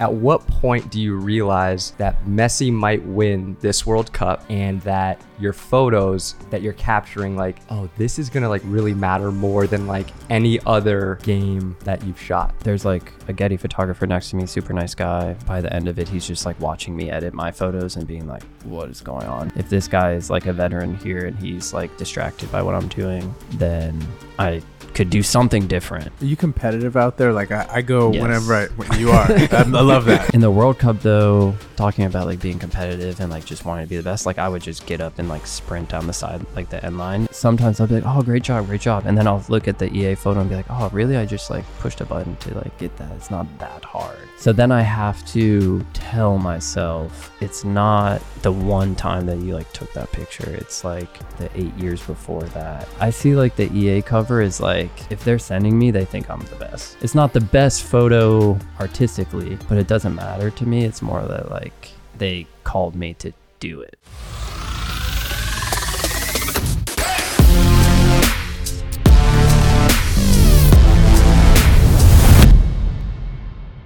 At what point do you realize that Messi might win this World Cup and that your photos that you're capturing, like, oh, this is gonna like really matter more than like any other game that you've shot? There's like a Getty photographer next to me, super nice guy. By the end of it, he's just like watching me edit my photos and being like, what is going on? If this guy is like a veteran here and he's like distracted by what I'm doing, then I could do something different. Are you competitive out there? Like I, I go Yes. whenever I when you are. I, I love that. In the World Cup, though, talking about like being competitive and like just wanting to be the best, like I would just get up and like sprint down the side, like the end line. Sometimes I'll be like, oh, great job, great job. And then I'll look at the EA photo and be like, oh, really? I just like pushed a button to like get that. It's not that hard. So then I have to tell myself it's not the one time that you like took that picture. It's like the eight years before that. I see like the EA cover is like, if they're sending me, they think I'm the best. It's not the best photo artistically, but it doesn't matter to me. It's more that like they called me to do it.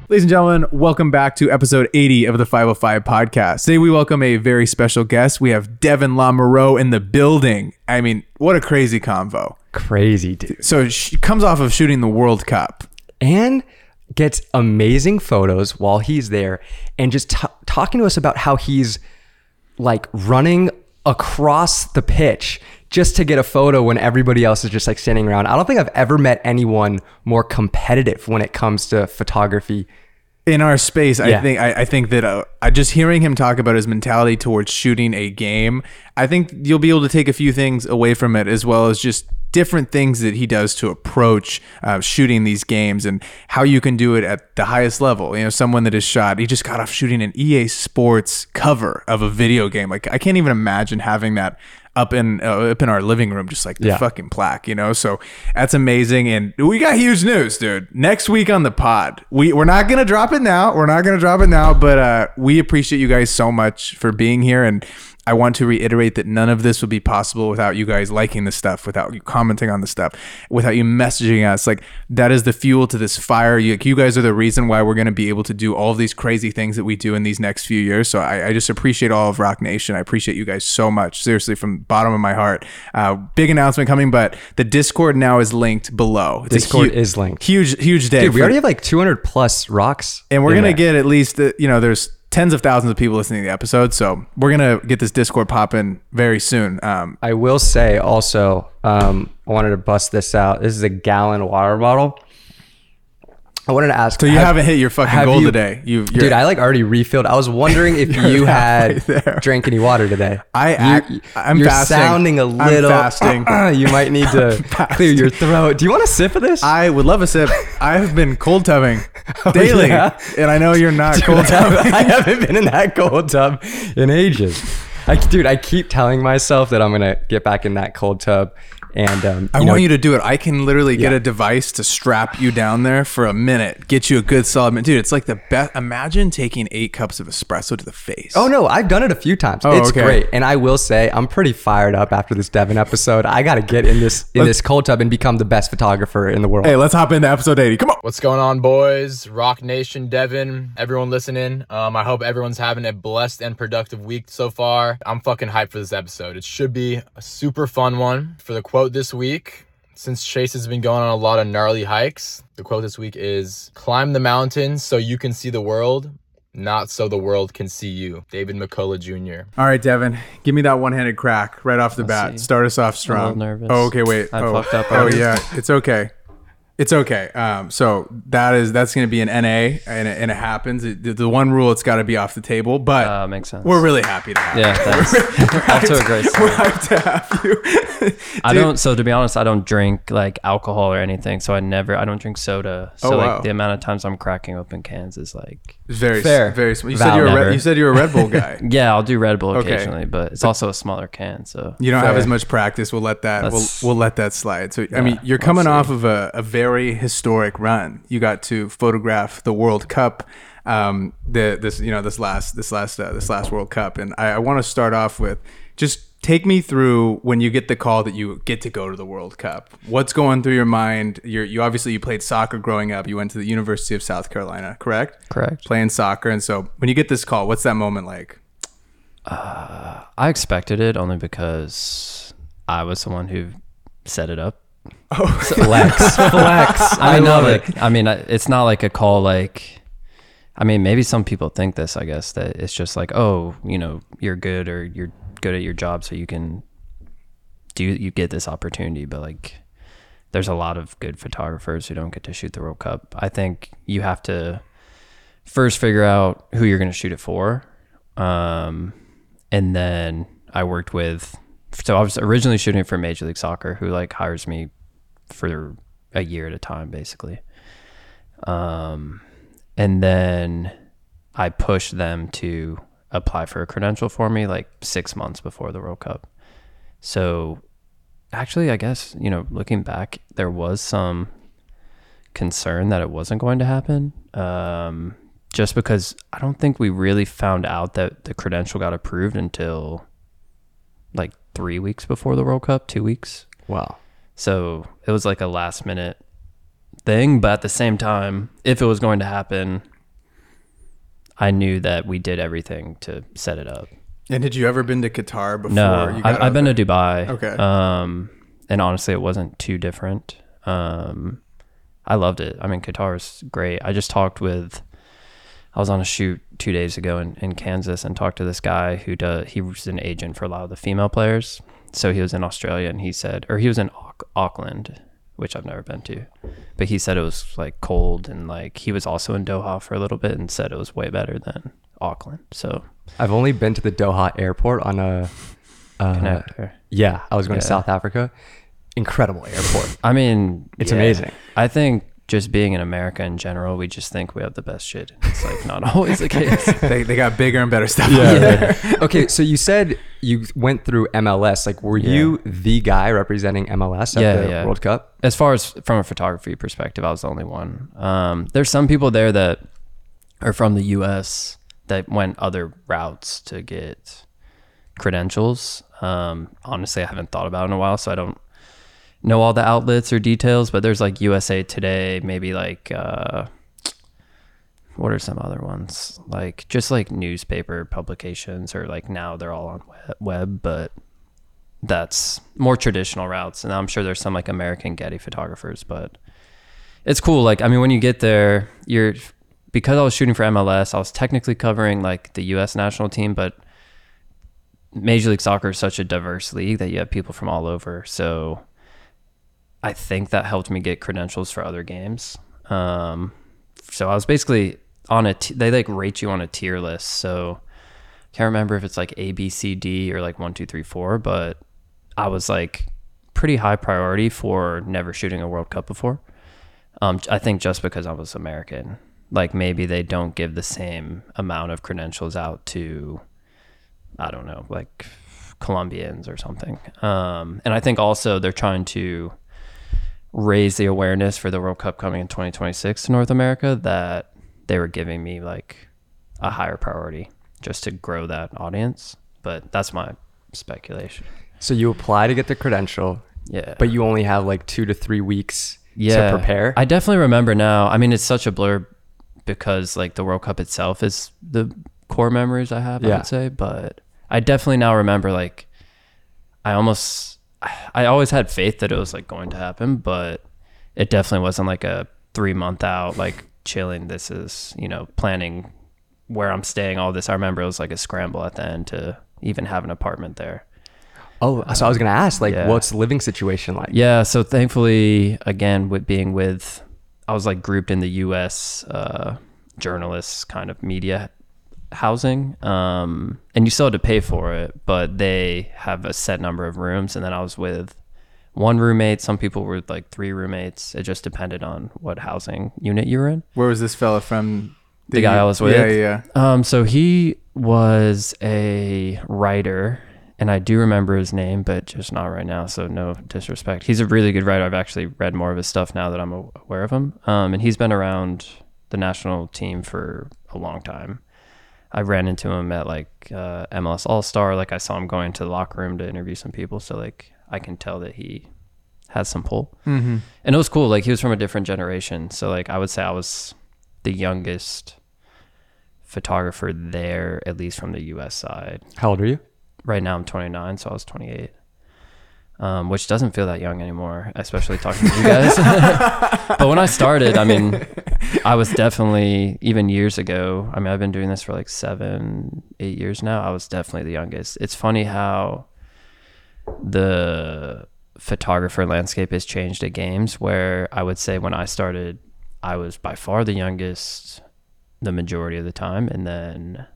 Ladies and gentlemen, welcome back to episode 80 of the 505 podcast. Today we welcome a very special guest. We have Devin L'Amoreaux in the building. I mean, what a crazy convo. Crazy, dude. So she comes off of shooting the World Cup. and gets amazing photos while he's there and just t- talking to us about how he's like running across the pitch just to get a photo when everybody else is just like standing around. I don't think I've ever met anyone more competitive when it comes to photography. in our space, I think I, I think that uh, I just hearing him talk about his mentality towards shooting a game, I think you'll be able to take a few things away from it, as well as just different things that he does to approach uh, shooting these games and how you can do it at the highest level. You know, someone that is shot, he just got off shooting an EA Sports cover of a video game. Like I can't even imagine having that up in uh, up in our living room, just like the Yeah. fucking plaque, you know. So that's amazing, and we got huge news, dude. Next week on the pod, we we're not gonna drop it now. We're not gonna drop it now, but uh, we appreciate you guys so much for being here, and I want to reiterate that none of this would be possible without you guys liking the stuff, without you commenting on the stuff, without you messaging us. Like that is the fuel to this fire. You, you guys are the reason why we're going to be able to do all of these crazy things that we do in these next few years. So I, I just appreciate all of Roc Nation. I appreciate you guys so much. Seriously, from the bottom of my heart. Uh, big announcement coming, but the Discord now is linked below. It's Discord hu- is linked. Huge, huge day. Dude, we already have like 200 plus rocks. and we're gonna there. get at least uh, you know there's tens of thousands of people listening to the episode so we're gonna get this discord popping very soon um I will say also, um, I wanted to bust this out. This is a gallon water bottle. I wanted to ask. so you have- haven't hit your fucking goal you- today you Dude, I like already refilled. I was wondering if you had drank any water today. I You- act- I'm you're fasting. sounding a I'm little. fasting. you might need to clear your throat. Do you want a sip of this? I would love a sip. I've been cold tubbing oh, daily, Oh, yeah? and I know you're not Dude, cold tubbing. I haven't been in that cold tub in ages. I, dude, I keep telling myself that I'm gonna get back in that cold tub, and um, I you know, want you to do it. I can literally get Yeah. a device to strap you down there for a minute, get you a good solid minute. Dude, it's like the best. Imagine taking eight cups of espresso to the face. Oh no, I've done it a few times. Oh, it's okay. great, and I will say I'm pretty fired up after this Devin episode. I got to get in this in this cold tub and become the best photographer in the world. Hey, let's hop into episode 80. Come on. What's going on, boys? Roc Nation, Devin, everyone listening. Um, I hope everyone's having a blessed and productive week so far. I'm fucking hyped for this episode. It should be a super fun one. For the quote this week, since Chase has been going on a lot of gnarly hikes, the quote this week is Climb the mountain so you can see the world, not so the world can see you. David McCullough Jr. All right, Devin, give me that one-handed crack right off the bat. see. Start us off strong. nervous. Oh, okay, wait. I oh, fucked up Oh, yeah, it's okay. It's okay. Um, so that is that's going to be an NA, and it, and it happens. It, the, the one rule, it's got to be off the table. But Uh, makes sense. we're really happy to have. yeah, thanks. Off to a great you. We're start. hyped to have you. I don't. So to be honest, I don't drink like alcohol or anything. So I never. I don't drink soda. So Oh, like the amount of times I'm cracking open cans is like. Very Fair. very. Small. You Val said you're a. Red, you said you're a Red Bull guy. Yeah, I'll do Red Bull Okay. occasionally, but it's also a smaller can. So You don't have as much practice. We'll let that. We'll, we'll let that slide. So I mean, you're coming off of a, a very historic run. You got to photograph the World Cup, um, the this you know this last this last uh, this last World Cup, and I, I want to start off with just take me through when you get the call that you get to go to the World Cup. What's going through your mind? You're, you obviously you played soccer growing up. You went to the University of South Carolina, correct? Correct. Playing soccer, and so when you get this call, what's that moment like? I expected it only because I was the one who set it up. Flex, flex. I, mean, love it. I mean, it's not like a call like. I mean, maybe some people think this. I guess that it's just like, oh, you know, you're good or you're good at your job, so you can do you get this opportunity. But like, there's a lot of good photographers who don't get to shoot the World Cup. I think you have to first figure out who you're going to shoot it for, um, and then I worked with. So I was originally shooting for Major League Soccer, who like hires me for a year at a time, basically. Um, and then I pushed them to apply for a credential for me like six months before the World Cup. So actually, I guess, you know, looking back, there was some concern that it wasn't going to happen. Um, just because I don't think we really found out that the credential got approved until like three weeks before the World Cup, two weeks. Wow. So it was like a last minute thing, but at the same time, if it was going to happen, I knew that we did everything to set it up. And had you ever been to Qatar before? No, I, I've been to Dubai. Okay. Um, and honestly, it wasn't too different. Um, I loved it. I mean, Qatar is great. I just talked with. I was on a shoot two days ago in, in Kansas and talked to this guy who does. He was an agent for a lot of the female players. So he was in Australia and he said, or he was in Auckland, which I've never been to, but he said it was like cold and like he was also in Doha for a little bit and said it was way better than Auckland. So I've only been to the Doha airport on a. Uh, connect- yeah, I was going to South Africa. Incredible airport. I mean, It's amazing. I think just being in America in general, we just think we have the best shit. It's like not always the case. they, they got bigger and better stuff. Yeah. okay, so you said you went through MLS. Like, were you the guy representing MLS at Yeah, the yeah. World Cup? As far as from a photography perspective, I was the only one. Um, there's some people there that are from the U.S. that went other routes to get credentials. Um, honestly, I haven't thought about it in a while, so I don't know all the outlets or details. But there's like USA Today, maybe like uh, what are some other ones? Like just like newspaper publications, or like now they're all on web, but that's more traditional routes. And I'm sure there's some like American Getty photographers, but it's cool. Like, I mean, when you get there, you're because I was shooting for MLS, I was technically covering like the US national team, but Major League Soccer is such a diverse league that you have people from all over. So I think that helped me get credentials for other games. Um, so I was basically on a, t- they like rate you on a tier list. So I can't remember if it's like A, B, C, D or like one, two, three, four, but I was like pretty high priority for never shooting a World Cup before. Um, I think just because I was American, like maybe they don't give the same amount of credentials out to, I don't know, like Colombians or something. Um, and I think also they're trying to raise the awareness for the World Cup coming in 2026 to North America that they were giving me like a higher priority just to grow that audience. But that's my speculation. So you apply to get the credential, Yeah. but you only have like two to three weeks yeah, to prepare. I definitely remember now. I mean, it's such a blur because like the World Cup itself is the core memories I have. yeah. I would say, but I definitely now remember like I almost I always had faith that it was like going to happen, but it definitely wasn't like a three month out like chilling. This is you know planning where I'm staying. All this. I remember it was like a scramble at the end to even have an apartment there. oh, so I was going to ask, like, Yeah. what's the living situation like? Yeah, so thankfully, again, with being with, I was like grouped in the U.S. Uh, journalists kind of media housing, um, and you still had to pay for it, but they have a set number of rooms, and then I was with one roommate. Some people were like three roommates. It just depended on what housing unit you were in. Where was this fella from? The guy I was with? Yeah, yeah. Um, so he was a writer, and I do remember his name, but just not right now. So no disrespect. He's a really good writer. I've actually read more of his stuff now that I'm aware of him. Um, and he's been around the national team for a long time. I ran into him at like uh, MLS All Star. Like I saw him going to the locker room to interview some people. So like I can tell that he has some pull. Mm-hmm. And it was cool. Like he was from a different generation. So like I would say I was the youngest photographer there, at least from the U.S. side. How old are you? Right now I'm 29, so I was 28. Um, which doesn't feel that young anymore, especially talking to you guys. but when I started, I mean, I was definitely even years ago. I mean, I've been doing this for like seven, eight years now. I was definitely the youngest. It's funny how the photographer landscape has changed at games. Where I would say when I started, I was by far the youngest, the majority of the time, and then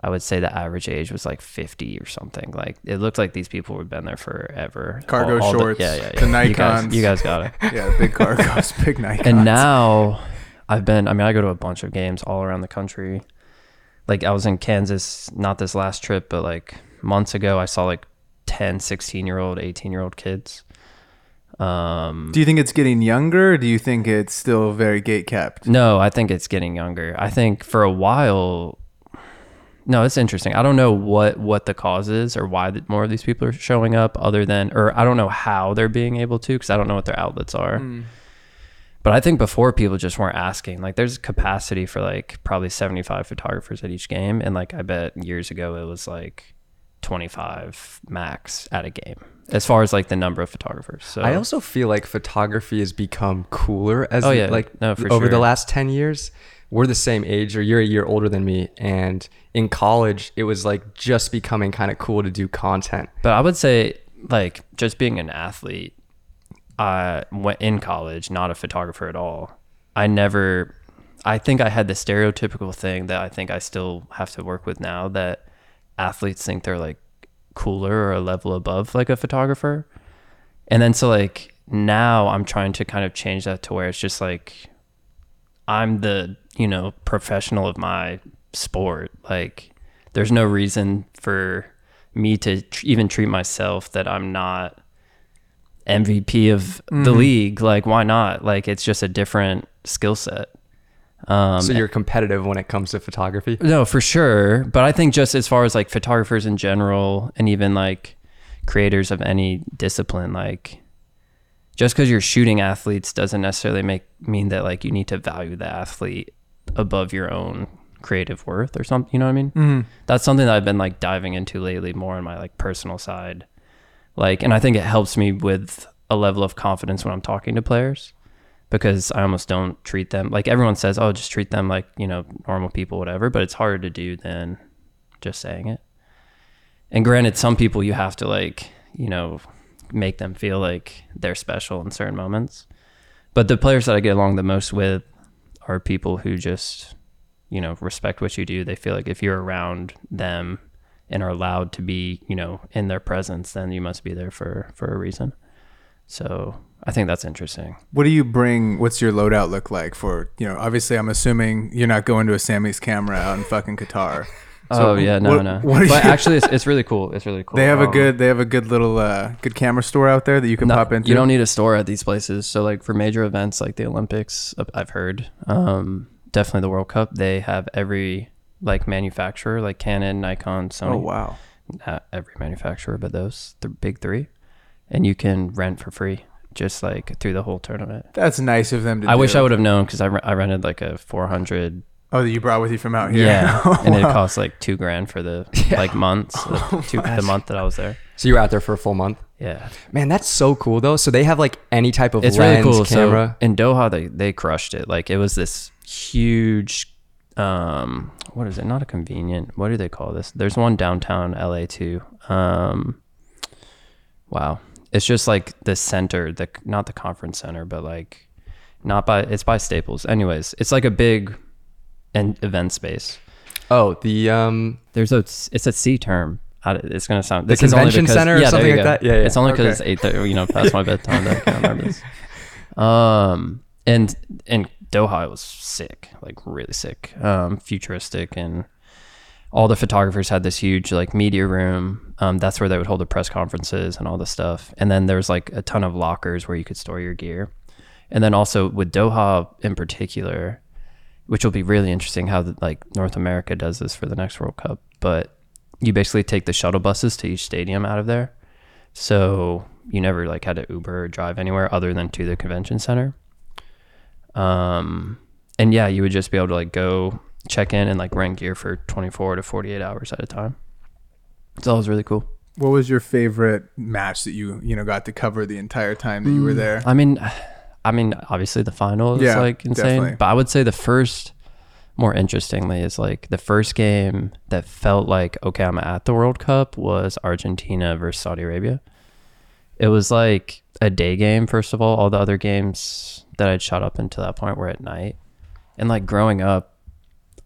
I would say the average age was like 50 or something. Like it looked like these people had been there forever. Cargo the- shorts, yeah, yeah, the yeah. You guys, you guys got it. Yeah, big cargos, big Nikons. And now I've been, I mean, I go to a bunch of games all around the country. Like I was in Kansas, not this last trip, but like months ago, I saw like 10, 16 year old, 18 year old kids. Um, do you think it's getting younger? Or do you think it's still very gate kept? no, I think it's getting younger. I think for a while, no, it's interesting. I don't know what what the cause is or why the, more of these people are showing up, other than, or I don't know how they're being able to, because I don't know what their outlets are. Hmm. But I think before people just weren't asking. Like there's capacity for like probably 75 photographers at each game. And like I bet years ago it was like 25 max at a game as far as like the number of photographers. So I also feel like photography has become cooler as Oh, yeah. like No, for over the last 10 years. We're the same age or you're a year older than me and in college it was like just becoming kind of cool to do content. But I would say, like, just being an athlete, uh, I went in college, not a photographer at all. I never, I think I had the stereotypical thing that I think I still have to work with now that athletes think they're like cooler or a level above like a photographer. And then so, like, now I'm trying to kind of change that to where it's just like, I'm the, you know, professional of my sport. Like, there's no reason for me to tr- even treat myself that I'm not MVP of the league. Like, why not? Like, it's just a different skill set. Um, so you're competitive when it comes to photography. no, for sure. But I think just as far as like photographers in general and even like creators of any discipline, like just because you're shooting athletes doesn't necessarily make mean that like you need to value the athlete above your own creative worth or something. You know what I mean? Mm-hmm. That's something that I've been like diving into lately more on my like personal side. Like, and I think it helps me with a level of confidence when I'm talking to players because I almost don't treat them like everyone says, oh, just treat them like, you know, normal people, whatever. But it's harder to do than just saying it. And granted, some people you have to like, you know, make them feel like they're special in certain moments. But the players that I get along the most with are people who just, you know, respect what you do. They feel like if you're around them and are allowed to be, you know, in their presence, then you must be there for for a reason. So I think that's interesting. What do you bring? What's your loadout look like for, you know, obviously I'm assuming you're not going to a Samy's camera out in fucking Qatar. Oh yeah, no, what- no. what but actually, it's, it's really cool. It's really cool. They have a Um, good, they have a good little, uh, good camera store out there that you can no, pop into. You don't need a store at these places. So like for major events like the Olympics, uh, I've heard, um, definitely the World Cup, they have every like manufacturer, like Canon, Nikon, Sony. Oh wow. Not every manufacturer, but those the big three, and you can rent for free, just like through the whole tournament. That's nice of them to I do. wish I would have known because I, re- I rented like a 400 Oh, that you brought with you from out here. Yeah, Oh, and it wow. cost like two grand for the like months, the, two, the month that I was there. So you were out there for a full month. Yeah, Man, that's so cool though. So they have like any type of it's lens, really cool. camera. So in Doha, they they crushed it. Like it was this huge, um, what is it? Not a convenient. What do they call this? There's one downtown LA too. Um, wow, it's just like the center, the not the conference center, but like not by it's by Staples. Anyways, it's like a big, and event space. oh, the um There's a it's a C term. It's gonna sound The this convention because- center or yeah, something like go. that? Yeah, yeah. It's only because Okay. it's eight thirty. You know, past my bedtime. That I can't remember this. Um, and and Doha was sick, like really sick, um, futuristic, and all the photographers had this huge like media room. Um, that's where they would hold the press conferences and all the stuff. And then there's like a ton of lockers where you could store your gear. And then also with Doha in particular, which will be really interesting how the, like North America does this for the next World Cup. But you basically take the shuttle buses to each stadium out of there, so you never like had to Uber or drive anywhere other than to the convention center. Um, and yeah, you would just be able to like go check in and like rent gear for 24 to 48 hours at a time. So that was really cool. What was your favorite match that you you know got to cover the entire time that you were there? I mean, I mean, obviously the final is Yeah, like insane, definitely. but I would say the first, more interestingly, is like the first game that felt like okay, I'm at the World Cup was Argentina versus Saudi Arabia. It was like a day game. First of all, all the other games that I'd shot up until that point were at night, and like growing up,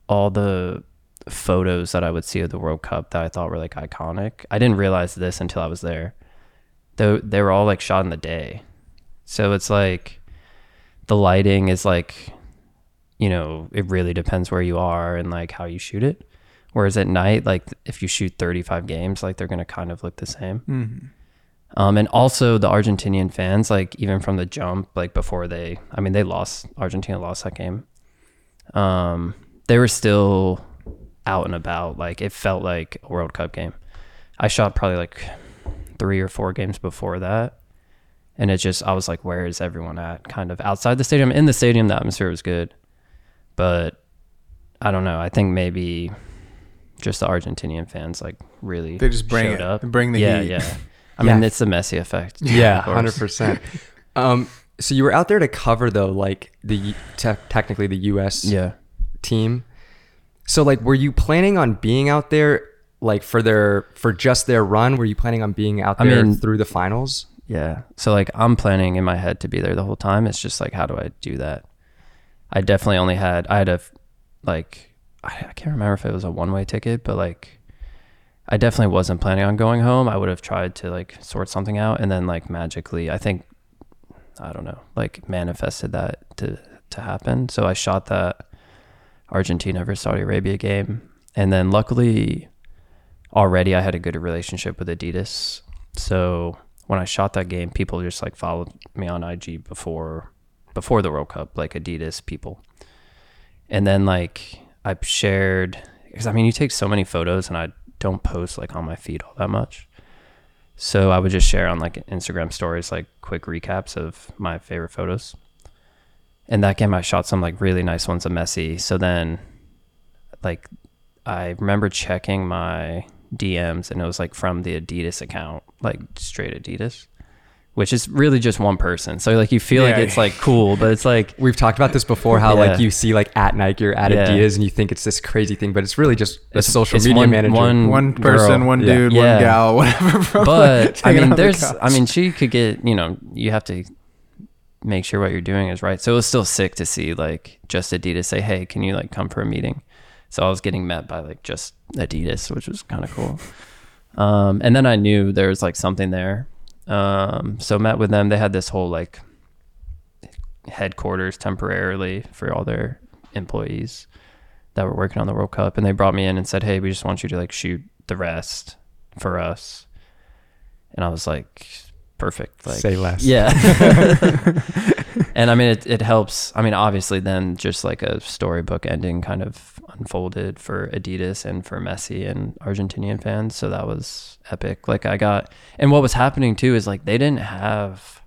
all the photos that I would see of the World Cup that I thought were like iconic. I didn't realize this until I was there. Though they were all like shot in the day. So it's like the lighting is like you know, it really depends where you are and like how you shoot it. Whereas at night, like if you shoot 35 games, like they're going to kind of look the same. Um, and also the Argentinian fans, like even from the jump, like before they, I mean, they lost, Argentina lost that game. Um, they were still out and about. Like it felt like a World Cup game. I shot probably like three or four games before that. And it just, I was like, where is everyone at? Kind of outside the stadium. In the stadium, the atmosphere was good. But I don't know. I think maybe just the Argentinian fans like really They just bring showed it. up. Bring the yeah, heat. Yeah, I Yeah. mean, it's the Messi effect. Yeah, hundred percent. Um, so you were out there to cover though, like the te- technically the U.S. Yeah. team. So like, were you planning on being out there like for their for just their run? Were you planning on being out there I mean- through the finals? Yeah. So like I'm planning in my head to be there the whole time. It's just like how do I do that? I definitely only had I had a like I, I can't remember if it was a one way ticket, but like I definitely wasn't planning on going home. I would have tried to like sort something out and then like magically I think I don't know, like manifested that to to happen. So I shot that Argentina versus Saudi Arabia game and then luckily already I had a good relationship with Adidas. So when I shot that game, people just like followed me on IG before before the World Cup, like Adidas people. And then like I shared because I mean you take so many photos and I don't post like on my feed all that much. So I would just share on like Instagram stories like quick recaps of my favorite photos. And that game I shot some like really nice ones of Messi. So then like I remember checking my DMs and it was like from the Adidas account, like straight Adidas, which is really just one person. So like you feel like it's like cool, but it's like We've talked about this before. How Yeah. like you see like at Nike or at Yeah. Adidas, and you think it's this crazy thing, but it's really just a It's- social it's media one- manager. one- One girl. person, one dude, Yeah. one gal, whatever. But I mean, on the there's, I mean, she could get, you know, you have to make sure what you're doing is right. So it was still sick to see like just Adidas say, hey, can you like come for a meeting? So I was getting met by like just Adidas, which was kind of cool. Um, and then I knew there was like something there. Um, so met with them. They had this whole like headquarters temporarily for all their employees that were working on the World Cup, and they brought me in and said, "Hey, we just want you to like shoot the rest for us." And I was like, "Perfect." Like, Say less. Yeah. and I mean, it it helps. I mean, obviously, then just like a storybook ending kind of unfolded for Adidas and for Messi and Argentinian fans. So that was epic. Like I got, and what was happening too is like they didn't have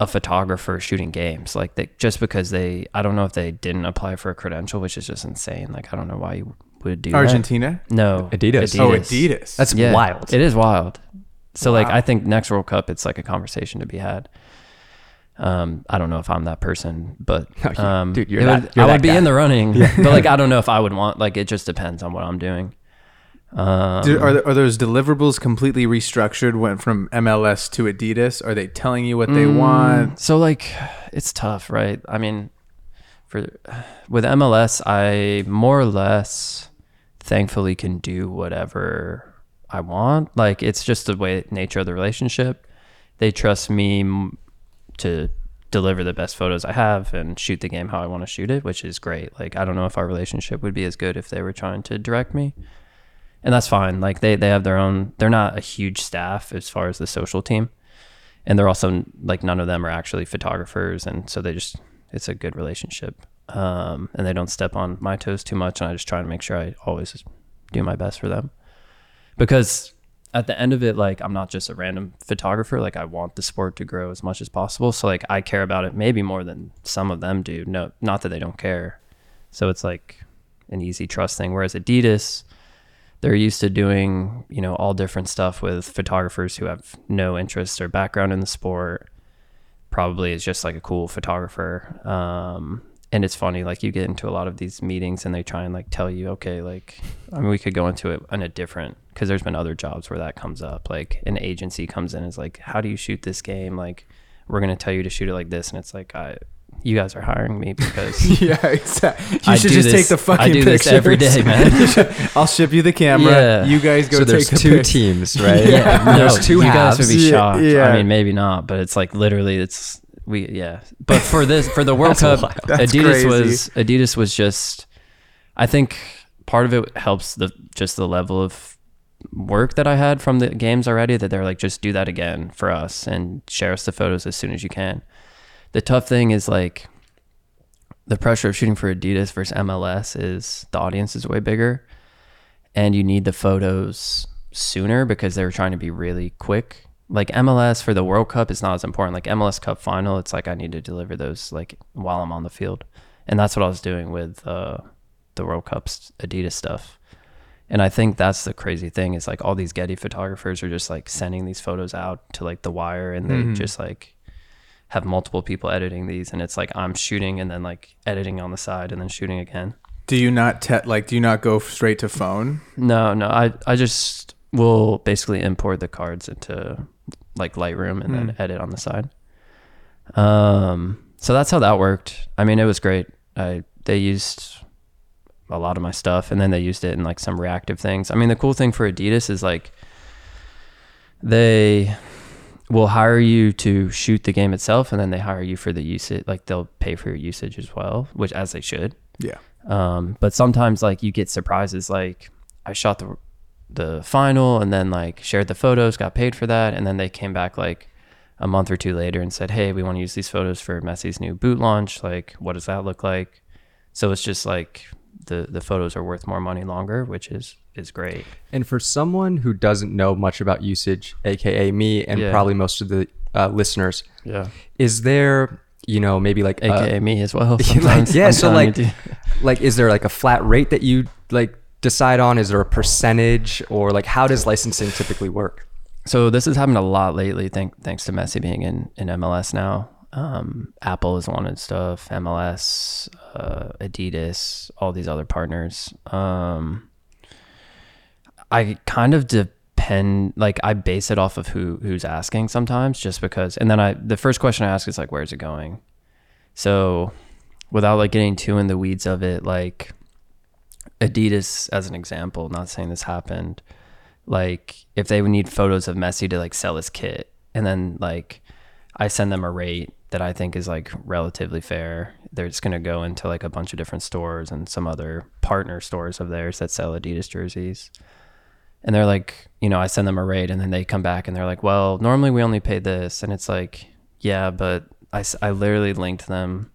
a photographer shooting games like they just because they i don't know if they didn't apply for a credential which is just insane like i don't know why you would do that. Argentina. no Adidas. Adidas. Oh, Adidas. That's yeah, wild. it is wild so like i think next world cup it's like a conversation to be had um i don't know if i'm that person but um dude, you're that- would- you're I would be guy. in the running but like i don't know if i would want like it just depends on what i'm doing um Do, are, are those deliverables completely restructured? Went from MLS to Adidas? Are they telling you what they Mm, want? So like it's tough, right? I mean, for with MLS, I more or less thankfully can do whatever I want. Like it's just the way nature of the relationship. They trust me to deliver the best photos I have and shoot the game how I want to shoot it, which is great. Like I don't know if our relationship would be as good if they were trying to direct me. And that's fine. Like they they have their own they're not a huge staff as far as the social team and they're also like none of them are actually photographers and so they just it's a good relationship um, and they don't step on my toes too much. And I just try to make sure I always do my best for them because at the end of it, like I'm not just a random photographer. Like I want the sport to grow as much as possible. So like I care about it maybe more than some of them do. No, not that they don't care. So it's like an easy trust thing. Whereas Adidas, they're used to doing you know all different stuff with photographers who have no interest or background in the sport. Probably is just like a cool photographer. Um, and it's funny like you get into a lot of these meetings and they try and like tell you okay like i mean we could go into it in a different because there's been other jobs where that comes up like an agency comes in and is like how do you shoot this game like we're going to tell you to shoot it like this and it's like i you guys are hiring me because yeah, exactly. You I should just this- take the fucking I do this pictures. every day, man. I'll ship you the camera. Yeah. You guys go to the studio. so take there's the two pic. teams, right? yeah, there's no, two you guys would be Yeah, shocked yeah. i mean maybe not but it's like literally it's we yeah but for this for the world cup adidas crazy. was adidas was just i think part of it helps the just the level of work that i had from the games already that they're like just do that again for us and share us the photos as soon as you can the tough thing is like the pressure of shooting for adidas versus mls is the audience is way bigger and you need the photos sooner because they were trying to be really quick. Like MLS for the World Cup is not as important. Like MLS Cup final, it's like I need to deliver those like while I'm on the field, and that's what I was doing with uh, the World Cup's Adidas stuff. And I think that's the crazy thing is like all these Getty photographers are just like sending these photos out to like the wire, and they just like have multiple people editing these, and it's like I'm shooting and then like editing on the side and then shooting again. Do you not te- like? Do you not go straight to phone? No, no. I I just will basically import the cards into like Lightroom and then edit on the side. Um, so that's how that worked. I mean, it was great. I they used a lot of my stuff, and then they used it in like some reactive things. I mean, the cool thing for Adidas is like they will hire you to shoot the game itself, and then they hire you for the usage. Like they'll pay for your usage as well, which as they should. Yeah. Um, but sometimes like you get surprises like I shot the the final and then like shared the photos, got paid for that, and then they came back like a month or two later and said, "Hey, we want to use these photos for Messi's new boot launch. Like, what does that look like?" So it's just like the the photos are worth more money longer, which is is great. And for someone who doesn't know much about usage, aka me and Yeah. probably most of the uh, listeners, Yeah. is there, you know, maybe like AKA me as well. like, yeah, so like, like, is there like a flat rate that you like decide on? Is there a percentage, or like, how does licensing typically work? So this has happened a lot lately, thank, thanks to Messi being in, in MLS now. Um, Apple has wanted stuff, MLS, uh, Adidas, all these other partners. Um, I kind of depend, like I base it off of who who's asking sometimes, just because. And then I, the first question I ask is like, where's it going? So, without like getting too in the weeds of it, like Adidas as an example, not saying this happened like if they would need photos of Messi to like sell his kit and then like I send them a rate that I think is like relatively fair. They're just gonna go into like a bunch of different stores and some other partner stores of theirs that sell Adidas jerseys. And they're like, you know, I send them a rate and then they come back and they're like, well, normally we only pay this. And it's like, yeah, but I, I literally linked them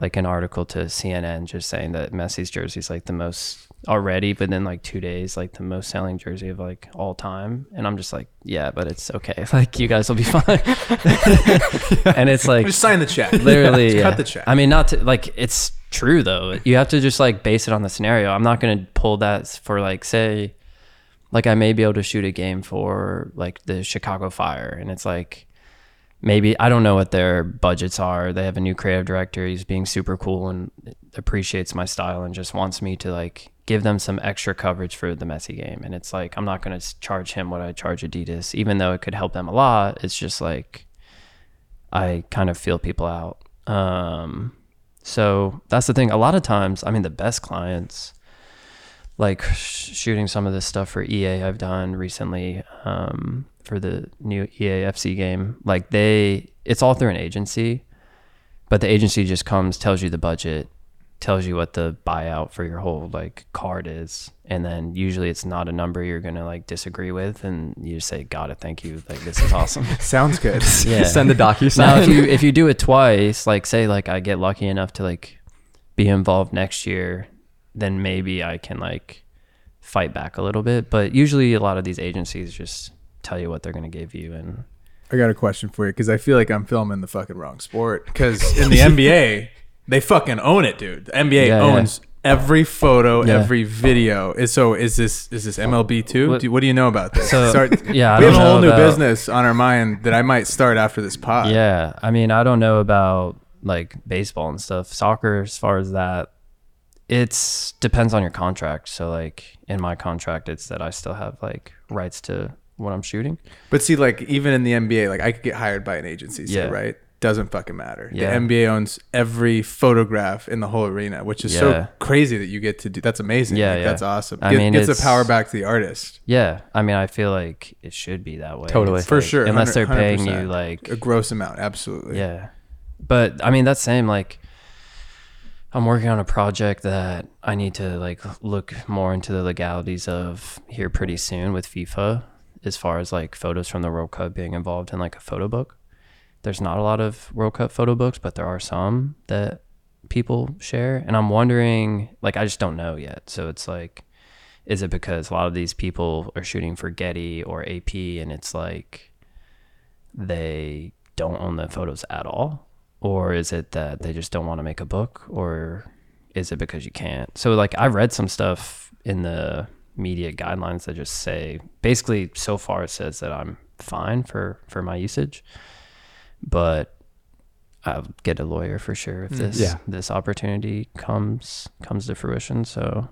like an article to CNN just saying that Messi's jersey is like the most already within like two days, like the most selling jersey of like all time. And I'm just like, yeah, but it's okay. Like you guys will be fine. and it's like Just sign the check. literally Just yeah. cut the check. I mean, not to like it's true though. You have to just like base it on the scenario. I'm not gonna pull that for like say, like I may be able to shoot a game for like the Chicago Fire, and it's like maybe I don't know what their budgets are. They have a new creative director. He's being super cool and appreciates my style and just wants me to like give them some extra coverage for the Messi game. And it's like I'm not going to charge him what I charge Adidas, even though it could help them a lot. It's just like I kind of feel people out. Um, so that's the thing. A lot of times, I mean, the best clients, like sh- shooting some of this stuff for EA, I've done recently um, for the new EA FC game. Like they, it's all through an agency, but the agency just comes, tells you the budget, tells you what the buyout for your whole like card is, and then usually it's not a number you're gonna like disagree with, and you just say, "Got it, thank you, like this is awesome." Sounds good. Yeah. Send the docu now if you if you do it twice like say like i get lucky enough to like be involved next year, then maybe I can like fight back a little bit. But usually, a lot of these agencies just tell you what they're going to give you, and I got a question for you because I feel like I'm filming the fucking wrong sport. Because in the NBA, they fucking own it, dude. The NBA Yeah, yeah. owns every photo, Yeah. every video. Is so is this is this MLB too? What- do, what do you know about this? So, Start, yeah, I we have a whole new about- business on our mind that I might start after this pod. yeah. I mean, I don't know about like baseball and stuff. Soccer, as far as that, it's depends on your contract. So, like in my contract, it's that I still have like rights to what I'm shooting. But see, like even in the NBA, like I could get hired by an agency, say, Yeah. right? Doesn't fucking matter. Yeah. The NBA owns every photograph in the whole arena, which is Yeah. so crazy that you get to do. That's amazing. Yeah, Like, yeah. that's awesome. I Get- mean, gets the power back to the artist. Yeah, I mean, I feel like it should be that way. Totally. It's For like- sure, unless they're paying you like A gross amount, absolutely. Yeah. But I mean that's same like I'm working on a project that I need to like look more into the legalities of here pretty soon with FIFA as far as like photos from the World Cup being involved in like a photo book. There's not a lot of World Cup photo books, but there are some that people share and I'm wondering like I just don't know yet. So it's like is it because a lot of these people are shooting for Getty or AP and it's like they don't own the photos at all or is it that they just don't want to make a book or is it because you can't? So like I've read some stuff in the media guidelines that just say basically so far it says that i'm fine for for my usage but i'll get a lawyer for sure if this yeah. this opportunity comes comes to fruition. So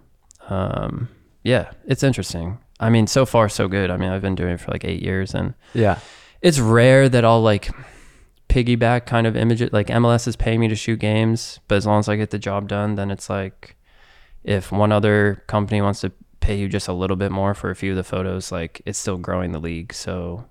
um yeah it's interesting. I mean so far so good. I mean i've been doing it for like eight years and Yeah. it's rare that I'll like piggyback kind of image it. Like MLS is paying me to shoot games, but as long as I get the job done, then it's like if one other company wants to pay you just a little bit more for a few of the photos, like it's still growing the league. So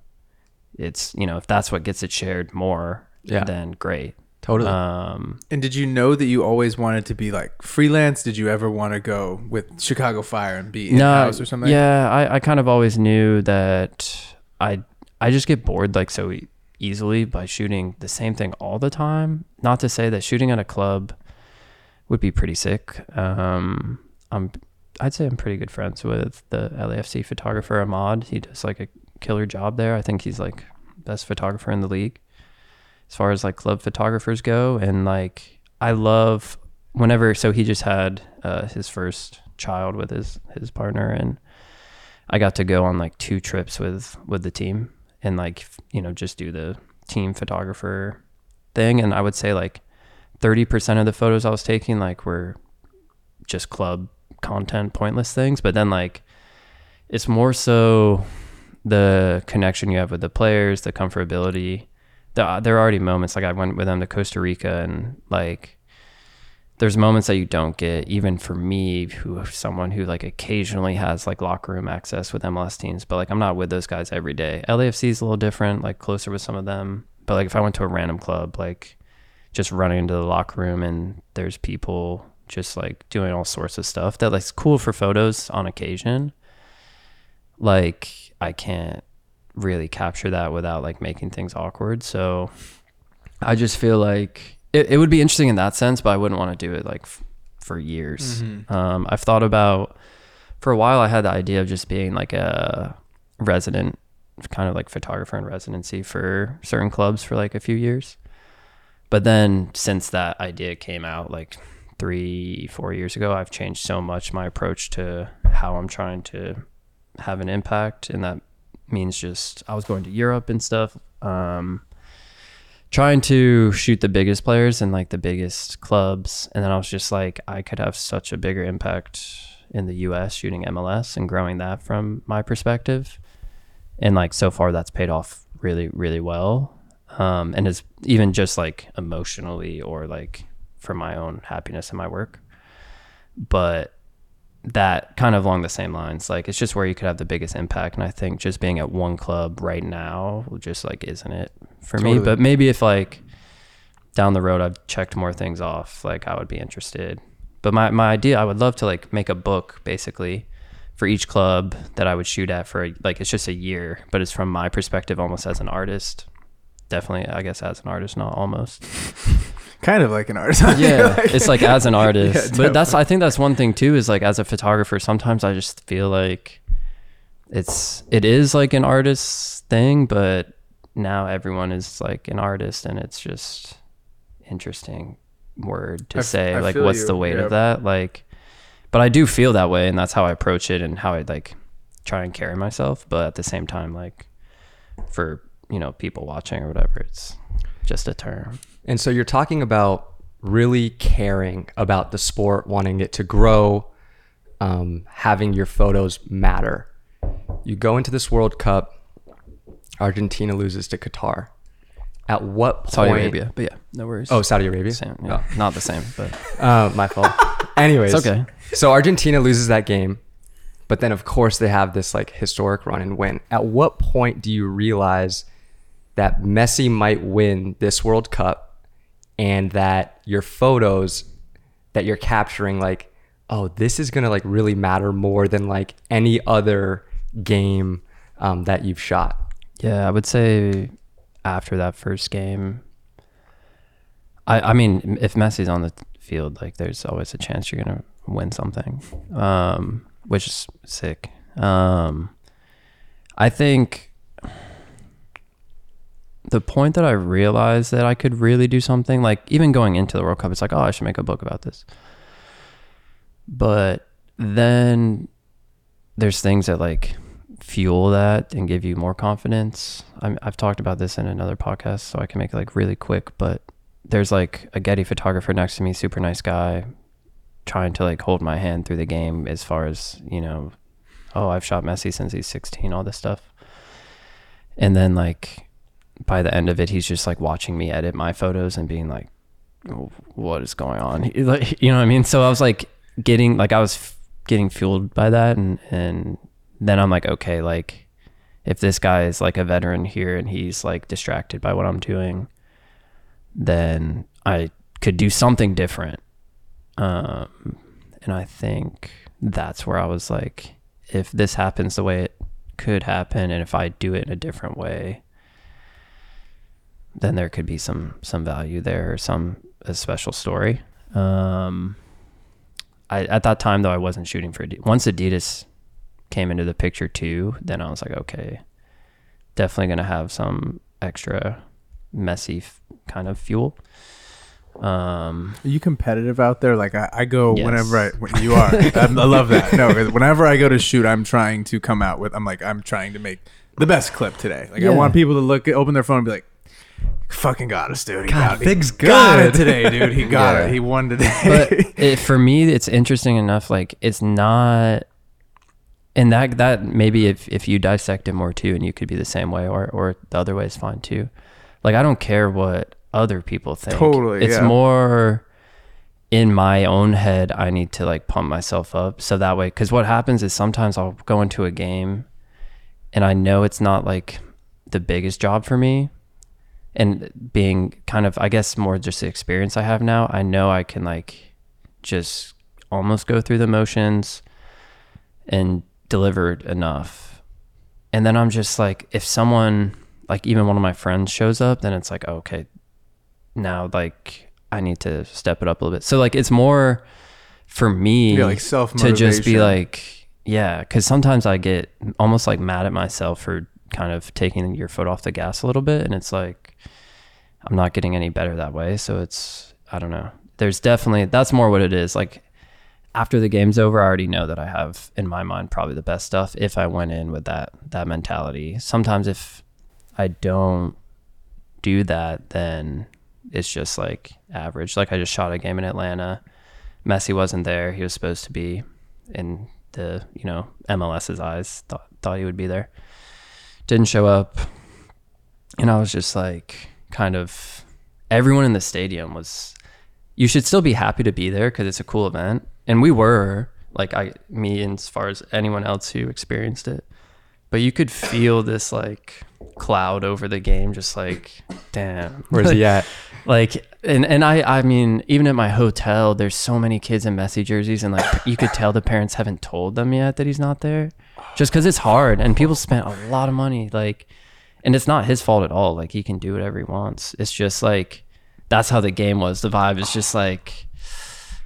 it's you know if that's what gets it shared more, Yeah. then great. Totally. Um, And did you know that you always wanted to be like freelance? Did you ever want to go with Chicago Fire and be in house or something? Yeah, I, I kind of always knew that I I just get bored like so easily by shooting the same thing all the time. Not to say that shooting at a club would be pretty sick. Um, I'm I'd say I'm pretty good friends with the LAFC photographer Ahmad. He does like a killer job there. I think he's like best photographer in the league as far as like club photographers go. And like I love whenever so he just had uh, his first child with his his partner and I got to go on like two trips with with the team and like you know just do the team photographer thing. And I would say like 30% of the photos I was taking like were just club content pointless things. But then like it's more so the connection you have with the players the comfortability. The, uh, there are already moments like I went with them to Costa Rica and like there's moments that you don't get even for me who someone who like occasionally has like locker room access with MLS teams but like I'm not with those guys every day. LAFC is a little different like closer with some of them but like if I went to a random club like just running into the locker room and there's people just like doing all sorts of stuff that like's cool for photos on occasion like I can't really capture that without like making things awkward. So I just feel like it, it would be interesting in that sense, but I wouldn't want to do it like f- for years. Um, I've thought about for a while. I had the idea of just being like a resident, kind of like photographer in residency for certain clubs for like a few years. But then since that idea came out like three, four years ago, I've changed so much my approach to how I'm trying to have an impact, and that means just I was going to Europe and stuff. Um, trying to shoot the biggest players and like the biggest clubs. And then I was just like I could have such a bigger impact in the US shooting MLS and growing that from my perspective. And like so far that's paid off really really well. Um and it's even just like emotionally or like for my own happiness in my work. But that kind of along the same lines like it's just where you could have the biggest impact. And i think just being at one club right now just like isn't it for me but maybe if like down the road i've checked more things off like i would be interested. But my, my idea i would love to like make a book basically for each club that i would shoot at for like it's just a year but it's from my perspective almost as an artist. Definitely i guess as an artist not almost. Kind of like an artist. yeah it's like as an artist. Yeah, but that's i think that's one thing too is like as a photographer sometimes i just feel like it's it is like an artist's thing but now everyone is like an artist and it's just interesting word to I f- say I like what's you, the weight yeah. of that like but i do feel that way and that's how i approach it and how i like try and carry myself but at the same time like for you know people watching or whatever it's just a term And so you're talking about really caring about the sport, wanting it to grow, um, having your photos matter. You go into this World Cup, Argentina loses to Qatar. At what point? saudi arabia but yeah no worries Oh, Saudi Arabia. Same, yeah. Not the same, but Uh, my fault. Anyways, It's okay. So Argentina loses that game, but then of course they have this like historic run and win. At what point do you realize that Messi might win this World Cup and that your photos that you're capturing like oh this is gonna like really matter more than like any other game um, that you've shot yeah, I would say after that first game, I I mean, if Messi's on the field, like there's always a chance you're gonna win something, um, which is sick. Um, I think the point that I realized that I could really do something, like even going into the World Cup, it's like, oh, I should make a book about this. But then there's things that like fuel that and give you more confidence. I'm, I've talked about this in another podcast, so I can make it like really quick. But there's like a Getty photographer next to me, super nice guy, trying to like hold my hand through the game as far as you know. Oh, I've shot Messi since he's 16, all this stuff. And then like by the end of it, he's just like watching me edit my photos and being like, "Oh, "What is going on?" You know what I mean? So I was like getting like I was f- getting fueled by that, and and then I'm like, okay, like if this guy is like a veteran here and he's like distracted by what I'm doing, then I could do something different. Um, and I think that's where I was like, if this happens the way it could happen, and if I do it in a different way, then there could be some some value there or some a special story. Um, I at that time though I wasn't shooting for Adidas. Once Adidas came into the picture too, then I was like, okay, definitely gonna have some extra messy f- kind of fuel. Um, Are you competitive out there? Like I, I go Yes. whenever I when you are. I, I love that. No, whenever I go to shoot, I'm trying to come out with. I'm like I'm trying to make the best clip today. Like I want people to look, open their phone, and be like, "Fucking got us, dude. He God, got, he Fig's got it today, dude. He got Yeah. it. He won today." but it, for me, it's interesting enough. Like it's not, and that that maybe if if you dissect it more too, and you could be the same way, or or the other way is fine too. Like I don't care what other people think. Totally, it's yeah. more in my own head. I need to like pump myself up so that way. Because what happens is sometimes I'll go into a game, and I know it's not like the biggest job for me and being kind of i guess more just the experience i have now i know i can like just almost go through the motions and deliver enough. And then i'm just like if someone like even one of my friends shows up then it's like oh, okay now like i need to step it up a little bit. So like it's more for me Yeah, like self to just be like yeah because sometimes i get almost like mad at myself for kind of taking your foot off the gas a little bit and it's like i'm not getting any better that way. So it's i don't know. There's definitely that's more what it is. Like after the game's over i already know that i have in my mind probably the best stuff if i went in with that that mentality sometimes if i don't do that then it's just like average like i just shot a game in atlanta Messi wasn't there. He was supposed to be in the, you know, MLS's eyes. Thought thought he would be there. Didn't show up. And I was just like kind of everyone in the stadium was you should still be happy to be there cuz it's a cool event. And we were like I me and as far as anyone else who experienced it. But you could feel this like cloud over the game just like damn. where's he at Like and and I I mean even at my hotel there's so many kids in Messi jerseys and like you could tell the parents haven't told them yet that he's not there just cuz it's hard and people spent a lot of money like and it's not his fault at all like he can do whatever he wants it's just like that's how the game was. The vibe is just like,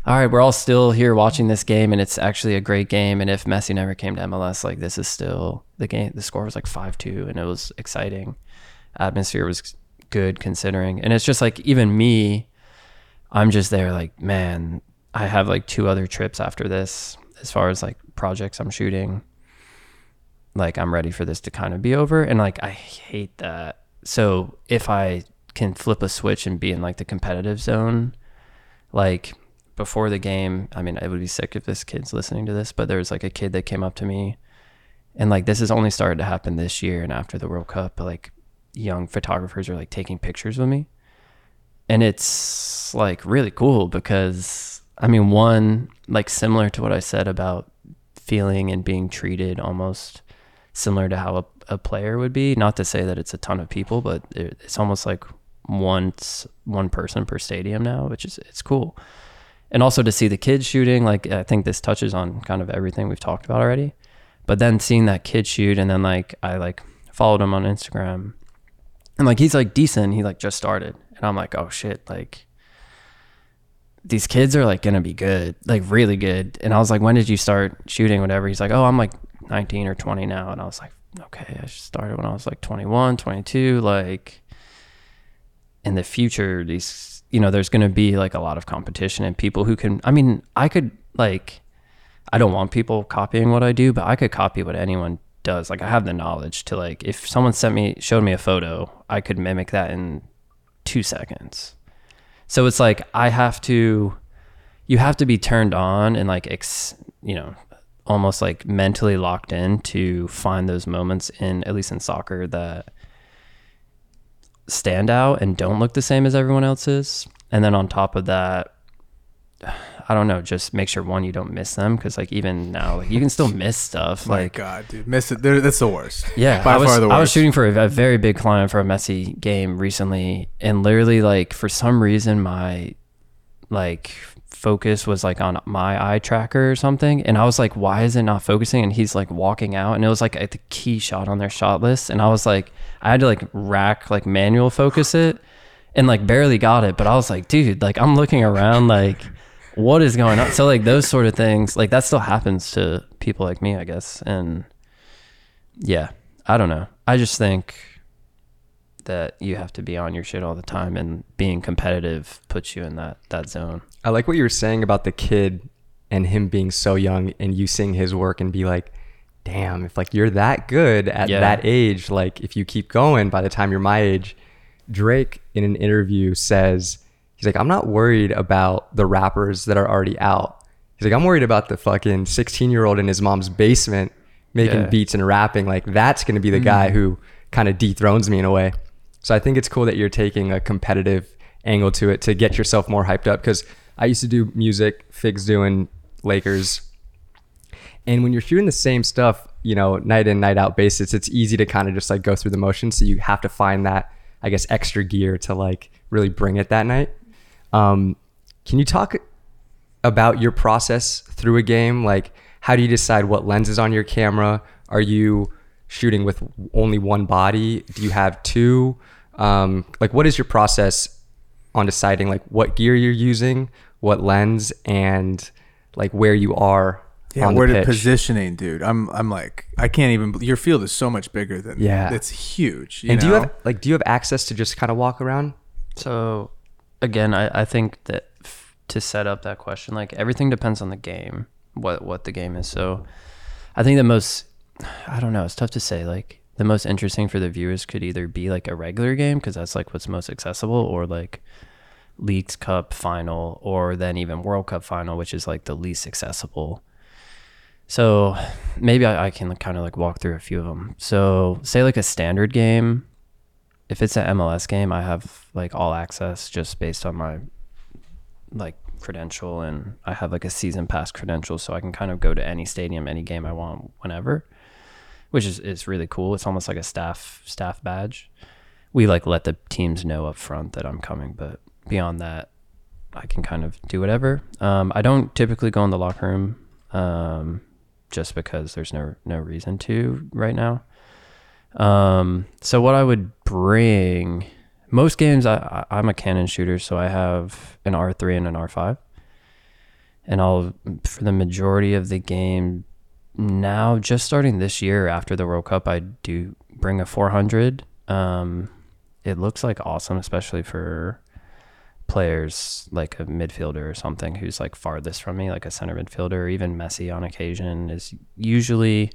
all right, we're all still here watching this game, and it's actually a great game. And if Messi never came to MLS, like this is still the game. The score was like five two, and it was exciting. Atmosphere was good considering, and it's just like even me, I'm just there like man. I have like two other trips after this as far as like projects I'm shooting. Like I'm ready for this to kind of be over, and like I hate that. So if I can flip a switch and be in like the competitive zone, like before the game, I mean, it would be sick if this kid's listening to this, but there was like a kid that came up to me and like this has only started to happen this year and after the World Cup, like young photographers are like taking pictures with me. And it's like really cool because I mean, one, like similar to what I said about feeling and being treated almost similar to how a, a player would be. Not to say that it's a ton of people, but it, it's almost like once one person per stadium now, which is it's cool. And also to see the kids shooting, like I think this touches on kind of everything we've talked about already. But then seeing that kid shoot, and then like I like followed him on Instagram, and like he's like decent. He like just started, and I'm like, oh shit, like these kids are like gonna be good, like really good. And I was like, when did you start shooting? Whatever. He's like, oh, I'm like 19 or 20 now, and I was like, okay, I started when I was like 21, 22, like in the future these you know there's going to be like a lot of competition and people who can i mean i could like i don't want people copying what i do but i could copy what anyone does. Like i have the knowledge to like if someone sent me showed me a photo i could mimic that in two seconds. So it's like i have to you have to be turned on and like ex you know almost like mentally locked in to find those moments in at least in soccer that stand out and don't look the same as everyone else's. And then on top of that, I don't know, just make sure one you don't miss them because like even now, like you can still miss stuff. My like God, dude, miss it. They're, that's the worst. yeah, by I was far the worst. I was shooting for a, a very big client for a Messi game recently, and literally like for some reason my like focus was like on my eye tracker or something and i was like why is it not focusing? And he's like walking out and it was like at the key shot on their shot list and i was like i had to like rack like manual focus it and like barely got it but i was like dude like i'm looking around like what is going on? So like those sort of things like that still happens to people like me i guess and yeah i don't know. I just think that you have to be on your shit all the time and being competitive puts you in that that zone I like what you were saying about the kid and him being so young and you seeing his work and be like, damn, if like you're that good at Yeah. that age, like if you keep going by the time you're my age, Drake in an interview says, he's like, I'm not worried about the rappers that are already out. He's like, I'm worried about the fucking 16 year old in his mom's basement making Yeah. beats and rapping. Like that's going to be the mm. guy who kind of dethrones me in a way. So I think it's cool that you're taking a competitive angle to it to get yourself more hyped up because I used to do music, Figs doing Lakers. And when you're shooting the same stuff, you know, night in, night out basis, it's easy to kind of just like go through the motions. So you have to find that, I guess, extra gear to like really bring it that night. Um, can you talk about your process through a game? Like, how do you decide what lens is on your camera? Are you shooting with only one body? Do you have two? Um, like, what is your process on deciding like what gear you're using, what lens, and like where you are Yeah, on where the the pitch? positioning, dude. I'm I'm like I can't even. Your field is so much bigger than Yeah. It's huge. You and do you have like do you have access to just kind of walk around? So, again, I, I think that f- to set up that question, like everything depends on the game, what what the game is. So, I think the most, I don't know, it's tough to say. Like the most interesting for the viewers could either be like a regular game because that's like what's most accessible, or like Leagues Cup final, or then even World Cup final, which is like the least accessible. So maybe I, I can kind of like walk through a few of them. So say like a standard game, if it's an MLS game, I have like all access just based on my like credential and I have like a season pass credential so I can kind of go to any stadium, any game I want whenever. Which is, is really cool. It's almost like a staff staff badge. We like let the teams know up front that I'm coming, but beyond that, I can kind of do whatever. Um, I don't typically go in the locker room um, just because there's no no reason to right now. Um, so what I would bring most games I, I I'm a Canon shooter, so I have an R3 and an R5, and I'll for the majority of the game now, just starting this year after the World Cup, I do bring a 400. Um, it looks like awesome, especially for players like a midfielder or something who's like farthest from me, like a center midfielder, or even Messi on occasion is usually.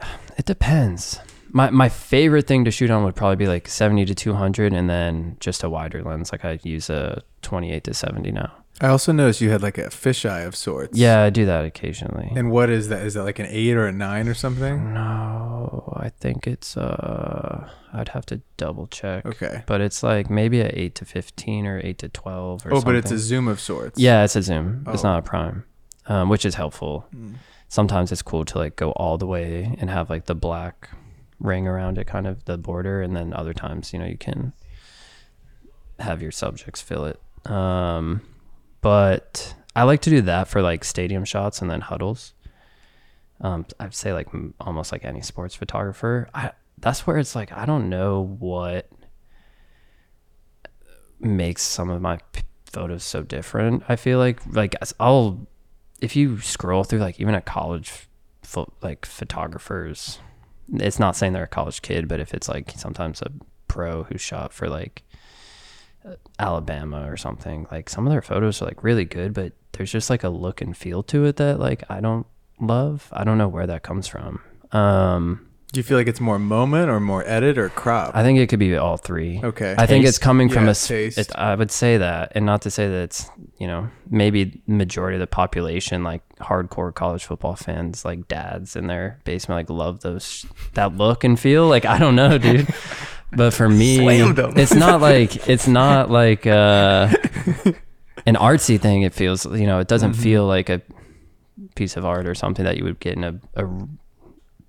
It depends. My my favorite thing to shoot on would probably be like 70 to 200, and then just a wider lens. Like I use a 28 to 70 now. I also noticed you had like a fisheye of sorts. Yeah, I do that occasionally. And what is that? Is that like an eight or a nine or something? No, I think it's uh I'd have to double check. Okay. But it's like maybe a 8 to 15 or 8 to 12 or Oh, something. but it's a zoom of sorts. Yeah, it's a zoom. It's Oh. not a prime. Um, which is helpful. Sometimes it's cool to like go all the way and have like the black ring around it kind of the border and then other times, you know, you can have your subjects fill it. Um but I like to do that for like stadium shots and then huddles. Um, I'd say like almost like any sports photographer. I that's where it's like I don't know what makes some of my p- photos so different. I feel like like I'll if you scroll through like even a college pho- like photographers, it's not saying they're a college kid, but if it's like sometimes a pro who shot for like Alabama or something. Like some of their photos are like really good, but there's just like a look and feel to it that like I don't love. I don't know where that comes from. Um Do you feel like it's more moment or more edit or crop? I think it could be all three. Okay. I think it's coming from Yeah, a s- taste. it, I would say that and not to say that it's, you know, maybe majority of the population like hardcore college football fans like dads in their basement like love those that look and feel. Like I don't know, dude. But for me, it's not like it's not like uh, an artsy thing. It feels, you know, it doesn't Mm-hmm. feel like a piece of art or something that you would get in a, a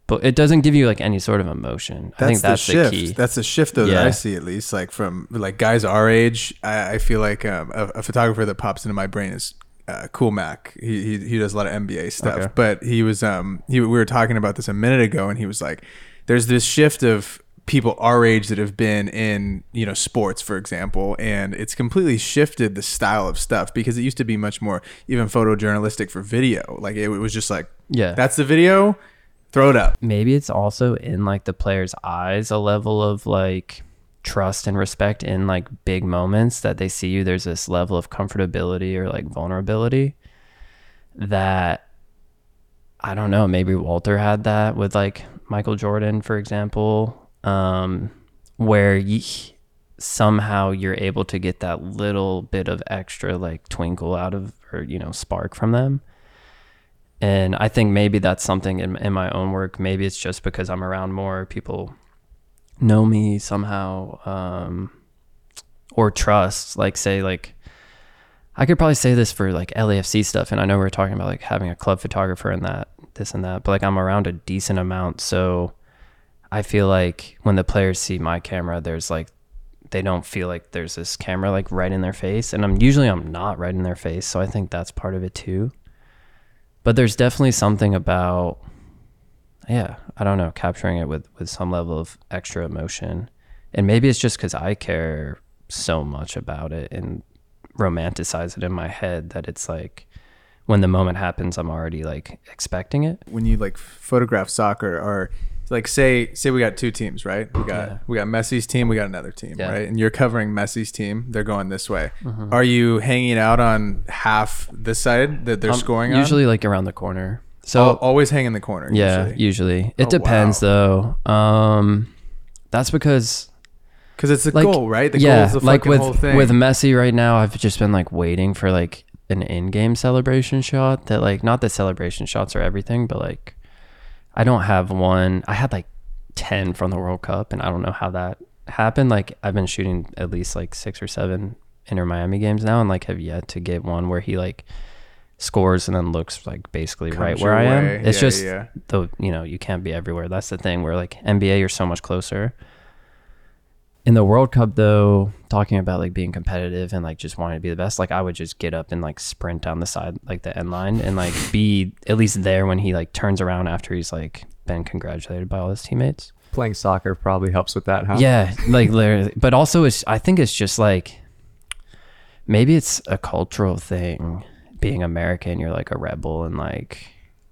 but it doesn't give you like any sort of emotion. I think that's the the, shift. key. That's the shift though that I see at least like from like guys our age. I, I feel like um, a, a photographer that pops into my brain is uh, Cool Mac. He, he he does a lot of NBA stuff. Okay. But he was um he we were talking about this a minute ago, and he was like, "There's this shift of." People our age that have been in you know sports for example and it's completely shifted the style of stuff because it used to be much more even photojournalistic for video. Like it was just like Yeah. that's the video throw it up. Maybe it's also in like the player's eyes a level of like trust and respect in like big moments that they see you. There's this level of comfortability or like vulnerability that i don't know maybe walter had that with like michael jordan for example um where you somehow you're able to get that little bit of extra like twinkle out of or you know spark from them and I think maybe that's something in, in my own work. Maybe it's just because I'm around more people know me somehow um, or trust. Like, say, like, I could probably say this for like LAFC stuff. And I know we are talking about like having a club photographer and that, this and that, but like I'm around a decent amount. So I feel like when the players see my camera, there's like, they don't feel like there's this camera like right in their face. And I'm usually I'm not right in their face. So I think that's part of it too but there's definitely something about yeah i don't know capturing it with with some level of extra emotion and maybe it's just because i care so much about it and romanticize it in my head that it's like when the moment happens i'm already like expecting it when you like photograph soccer or like say say we got two teams right? We got Yeah. we got messi's team we got another team Yeah. right? And you're covering messi's team they're going this way. Are you hanging out on half this side that they're Um, scoring on? usually like around the corner. So Al- always hang in the corner yeah usually. usually. It Oh, depends though. Um that's because because it's the like goal right? The goal yeah is the like fucking with whole thing. with messi right now i've just been like waiting for like an in-game celebration shot that like not that celebration shots are everything but like i don't have one. I had like 10 from the world cup and i don't know how that happened. Like i've been shooting at least like six or seven inter miami games now and like have yet to get one where he like scores and then looks like basically Comes right where i am. it's Yeah, just yeah. the you know you can't be everywhere. That's the thing where like nba you're so much closer in the World Cup though, talking about like being competitive and like just wanting to be the best, like I would just get up and like sprint down the side like the end line and like be at least there when he like turns around after he's like been congratulated by all his teammates. Playing soccer probably helps with that, huh? Yeah, like literally. But also, it's I think it's just like maybe it's a cultural thing. Being American, you're like a rebel and like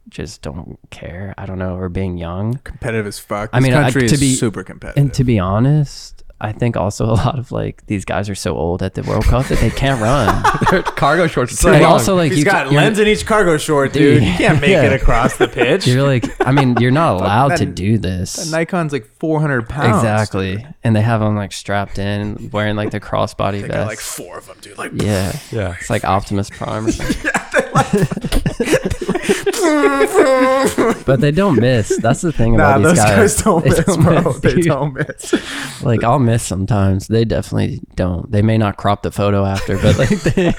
just don't care. I don't know, or being young. competitive as fuck. I This mean, I- country to is be- super competitive. And to be honest, I think also a lot of like these guys are so old at the World Cup that they can't run. Their cargo shorts are so And long. also, like He's you, got lens in each cargo short, dude. Dude, You can't make yeah. it across the pitch. You're like, I mean, you're not allowed that- to do this. Nikon's like 400 pounds. Exactly, and they have them like strapped in, wearing like the crossbody vest. got like four of them, dude. Like, yeah, Yeah. It's like Optimus Prime. Or something. but they don't miss. That's the thing nah, about those these guys, don't miss, bro. miss, they don't miss. Like I'll miss sometimes. They definitely don't. They may not crop the photo after, but like they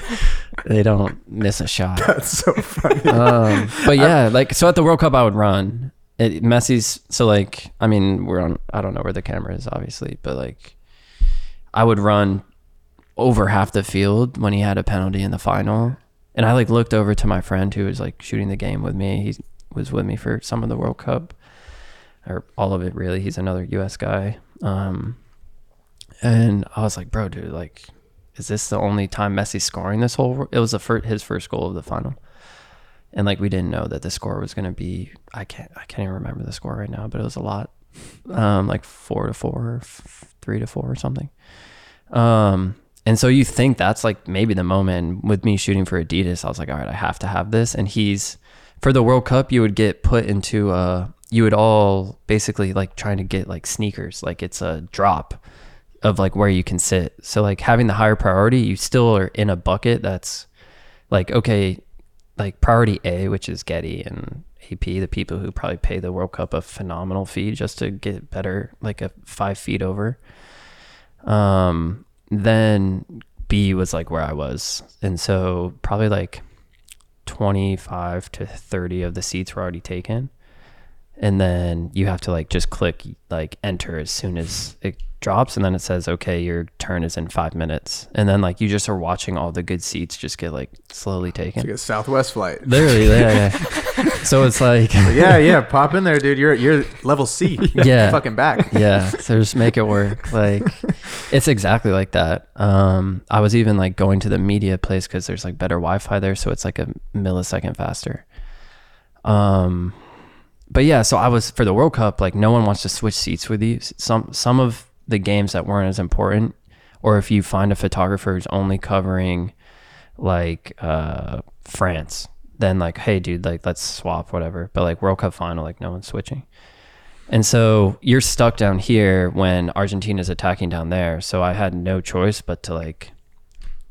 they don't miss a shot. That's so funny. Um, but yeah, like so at the World Cup, I would run. It, Messi's so like I mean we're on. I don't know where the camera is, obviously, but like I would run over half the field when he had a penalty in the final, and I like looked over to my friend who was like shooting the game with me. He was with me for some of the World Cup, or all of it really. He's another U.S. guy. Um, and I was like, bro, dude, like, is this the only time Messi's scoring this whole? It was the his first goal of the final and like we didn't know that the score was going to be i can't i can't even remember the score right now but it was a lot um like four to four f- three to four or something um and so you think that's like maybe the moment. With me shooting for adidas i was like all right i have to have this. And he's for the world cup you would get put into a, you would all basically like trying to get like sneakers. Like it's a drop of like where you can sit. So like having the higher priority you still are in a bucket that's like okay like priority A, which is Getty and AP, the people who probably pay the World Cup a phenomenal fee just to get better, like a five feet over. Um, then B was like where I was, and so probably like twenty five to thirty of the seats were already taken, and then you have to like just click like enter as soon as it drops and then it says okay your turn is in five minutes and then like you just are watching all the good seats just get like slowly taken Like a Southwest flight. Literally, yeah, yeah. so it's like, yeah, yeah. Pop in there, dude. You're you're level C. Yeah. fucking back. yeah. So just make it work. Like, it's exactly like that. Um, I was even like going to the media place because there's like better Wi-Fi there, so it's like a millisecond faster. Um, but yeah, so I was for the World Cup. Like, no one wants to switch seats with you. Some some of the games that weren't as important, or if you find a photographer who's only covering like uh France, then like, hey dude, like let's swap whatever. But like World Cup final, like no one's switching. And so you're stuck down here when Argentina's attacking down there. So I had no choice but to like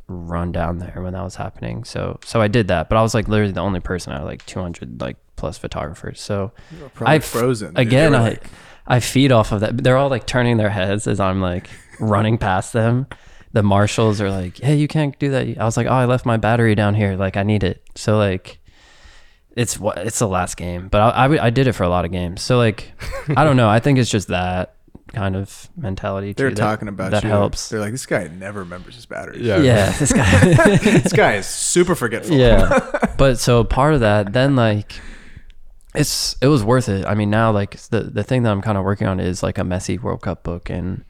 run down there when that was happening. So so I did that, but I was like literally the only person out of like 200 like plus photographers. So Probably I f- frozen. again You I like- I feed off of that. They're all like turning their heads as I'm like running past them. The marshals are like, "Hey, you can't do that." I was like, "Oh, I left my battery down here. Like, I need it." So like, it's what it's the last game, but I I did it for a lot of games. So like, I don't know. I think it's just that kind of mentality. they're too, that- talking about that you. helps. They're like, this guy never remembers his batteries. Yeah. Yeah, this guy. this guy is super forgetful. yeah but so part of that then like it's it was worth it. I mean now like the the thing that i'm kind of working on is like a Messi world cup book and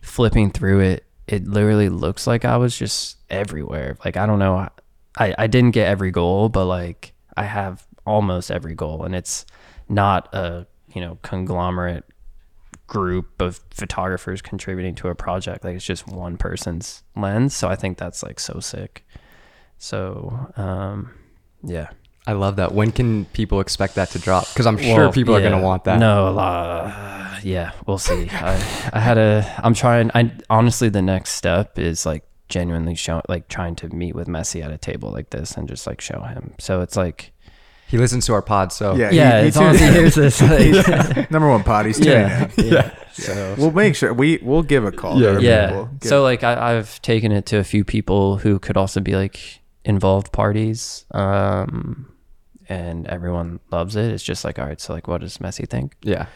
flipping through it it literally looks like i was just everywhere. Like i don't know i i didn't get every goal but like i have almost every goal and it's not a you know conglomerate group of photographers contributing to a project. Like it's just one person's lens so i think that's like so sick. So um yeah I love that. When can people expect that to drop? Because I'm sure Well, people are going to want that. No, a lot. uh, yeah, we'll see. I, I had a. I'm trying. I honestly, the next step is like genuinely show, like trying to meet with Messi at a table like this and just like show him. So it's like, He listens to our pod, so Yeah. he- yeah, he as long as he hears this, like, Number one pod. He's tuning yeah, in. yeah. So We'll make sure we we'll give a call. Yeah. yeah. people. Give- So like I, I've taken it to a few people who could also be like involved parties. Um, and everyone loves it. It's just like, all right, so like, what does Messi think? yeah.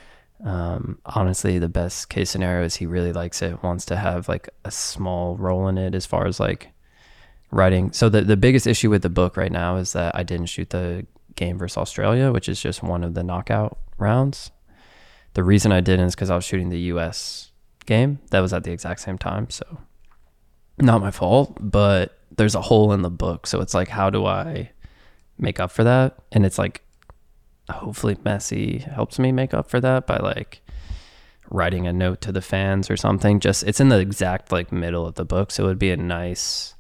Um, honestly, the best case scenario is he really likes it, wants to have like a small role in it as far as like writing. So the the biggest issue with the book right now is that I didn't shoot the game versus Australia, which is just one of the knockout rounds. The reason I didn't is because I was shooting the U.S. game. That was at the exact same time, so not my fault. But there's a hole in the book, so it's like, how do I make up for that? And it's like, hopefully, Messi helps me make up for that by like writing a note to the fans or something. Just it's in the exact like middle of the book, so it would be a nice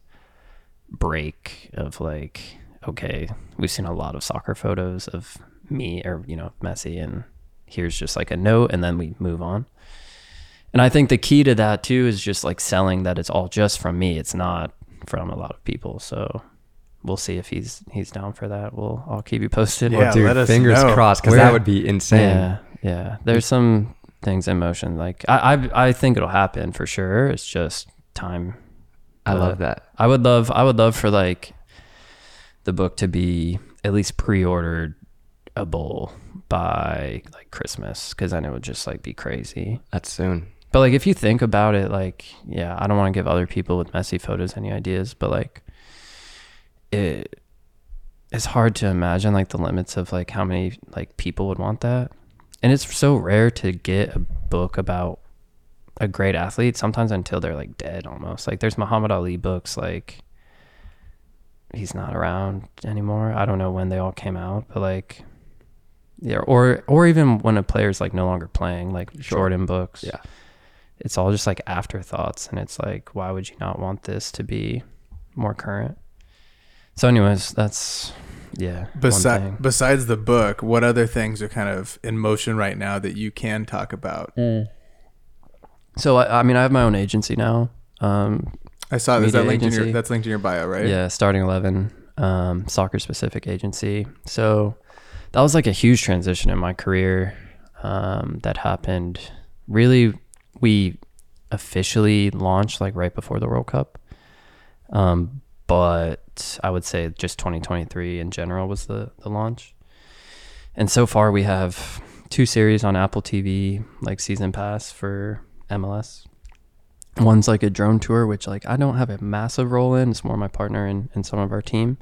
break of like, okay, we've seen a lot of soccer photos of me or you know Messi, and here's just like a note, and then we move on. And I think the key to that too is just like selling that it's all just from me. It's not from a lot of people. So we'll see if he's he's down for that. We'll I'll keep you posted. Yeah, Dude, let us fingers know. crossed, because that would be insane. Yeah, yeah. There's some things in motion. Like I, I, I think it'll happen for sure. It's just time. I But love that. I would love, I would love for like the book to be at least pre-ordered a bowl by like Christmas, because then it would just like be crazy. That's soon. But like if you think about it, like yeah, I don't want to give other people with Messi photos any ideas, but like it it's hard to imagine like the limits of like how many like people would want that. And it's so rare to get a book about a great athlete sometimes until they're like dead almost. Like there's Muhammad Ali books like he's not around anymore. I don't know when they all came out, but like yeah, or or even when a player's like no longer playing, like Jordan books Yeah. it's all just like afterthoughts and it's like why would you not want this to be more current so anyways that's yeah one Besi- thing. besides the book, what other things are kind of in motion right now that you can talk about? so I, I mean i have my own agency now um I saw is that Media linked in your that's linked in your bio, right? yeah starting 11 um soccer specific agency so that was like a huge transition in my career um that happened really we officially launched like right before the world cup um but i would say just 2023 in general was the the launch. And so far we have two series on apple tv like season pass for mls one's like a drone tour which like i don't have a massive role in. It's more my partner and, and some of our team.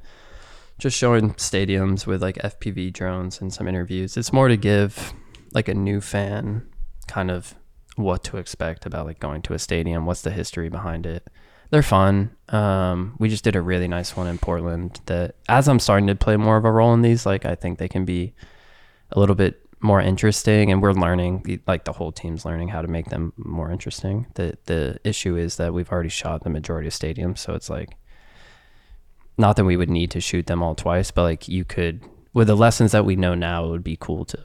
Just showing stadiums with like fpv drones and some interviews. It's more to give like a new fan kind of what to expect about like going to a stadium what's the history behind it they're fun. Um, we just did a really nice one in portland that as i'm starting to play more of a role in these like i think they can be a little bit more interesting and we're learning like the whole team's learning how to make them more interesting. The the issue is that we've already shot the majority of stadiums so it's like not that we would need to shoot them all twice but like you could with the lessons that we know now it would be cool to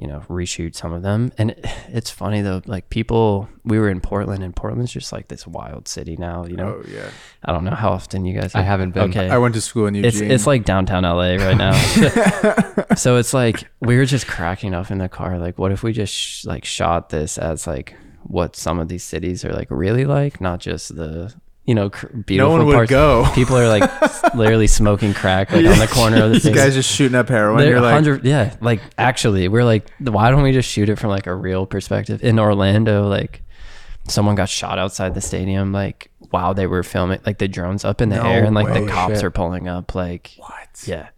you know reshoot some of them and it, it's funny though like people we were in portland and portland's just like this wild city now you know Oh yeah. i don't know how often you guys I haven't been. okay I went to school in Eugene. it's it's like downtown LA right now. so it's like we were just cracking up in the car. Like, what if we just sh- like shot this as like what some of these cities are like really like, not just the you know cr- beautiful one would parts. go. People are like literally smoking crack like on the corner of the These guys just shooting up heroin. They're You're like, yeah, like actually, we're like, why don't we just shoot it from like a real perspective? In Orlando, like someone got shot outside the stadium, like while they were filming, like the drones up in the No air, and like way. the cops Shit. are pulling up, like what? yeah.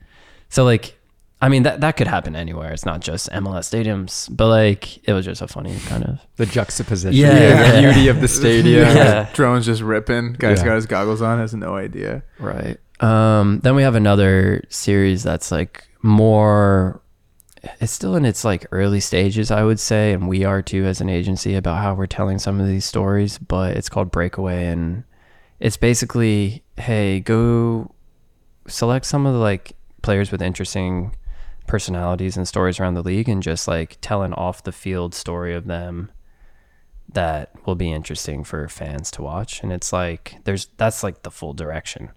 So like, I mean that that could happen anywhere. It's not just MLS stadiums, but like it was just a funny kind of the juxtaposition. Yeah, the yeah. beauty of the stadium. Yeah. Drones just ripping. Guy's Yeah. got his goggles on, has no idea. Right. Um, then we have another series that's like more. It's still in its like early stages, I would say, and we are too as an agency about how we're telling some of these stories. But it's called Breakaway, and it's basically, hey, go select some of the like players with interesting personalities and stories around the league, and just like tell an off the field story of them that will be interesting for fans to watch. And it's like there's that's like the full direction.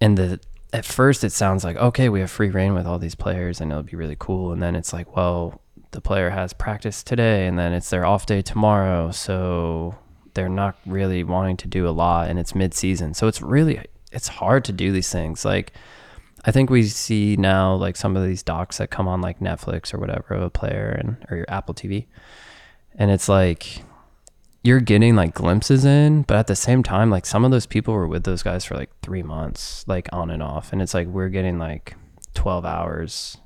And the at first it sounds like okay we have free reign with all these players and it'll be really cool. And then it's like well the player has practice today and then it's their off day tomorrow. So they're not really wanting to do a lot and it's mid-season. So it's really it's hard to do these things. Like i think we see now like some of these docs that come on like netflix or whatever of a player and or your apple tv and it's like you're getting like glimpses in, but at the same time, like some of those people were with those guys for like three months, like on and off. And it's like we're getting like 12 hours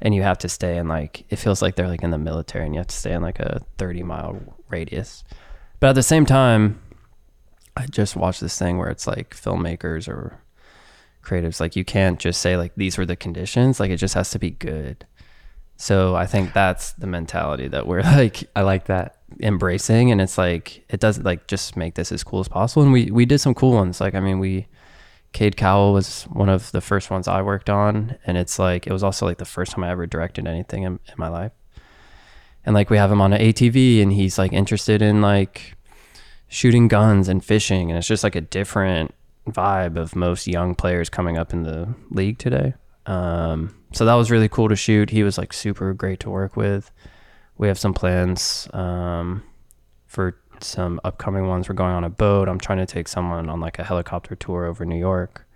and you have to stay in like it feels like they're like in the military and you have to stay in like a 30 mile radius but at the same time i just watched this thing where it's like filmmakers or creatives. Like you can't just say like these were the conditions. Like it just has to be good. So i think that's the mentality that we're like I like that. embracing. And it's like it doesn't like just make this as cool as possible. And we we did some cool ones. Like i mean we Cade Cowell was one of the first ones I worked on. And it's like it was also like the first time I ever directed anything in, in my life. And like we have him on an ATV and he's like interested in like shooting guns and fishing. And it's just like a different vibe of most young players coming up in the league today. Um, so that was really cool to shoot. He was like super great to work with. We have some plans um, for some upcoming ones. We're going on a boat. I'm trying to take someone on like a helicopter tour over new york.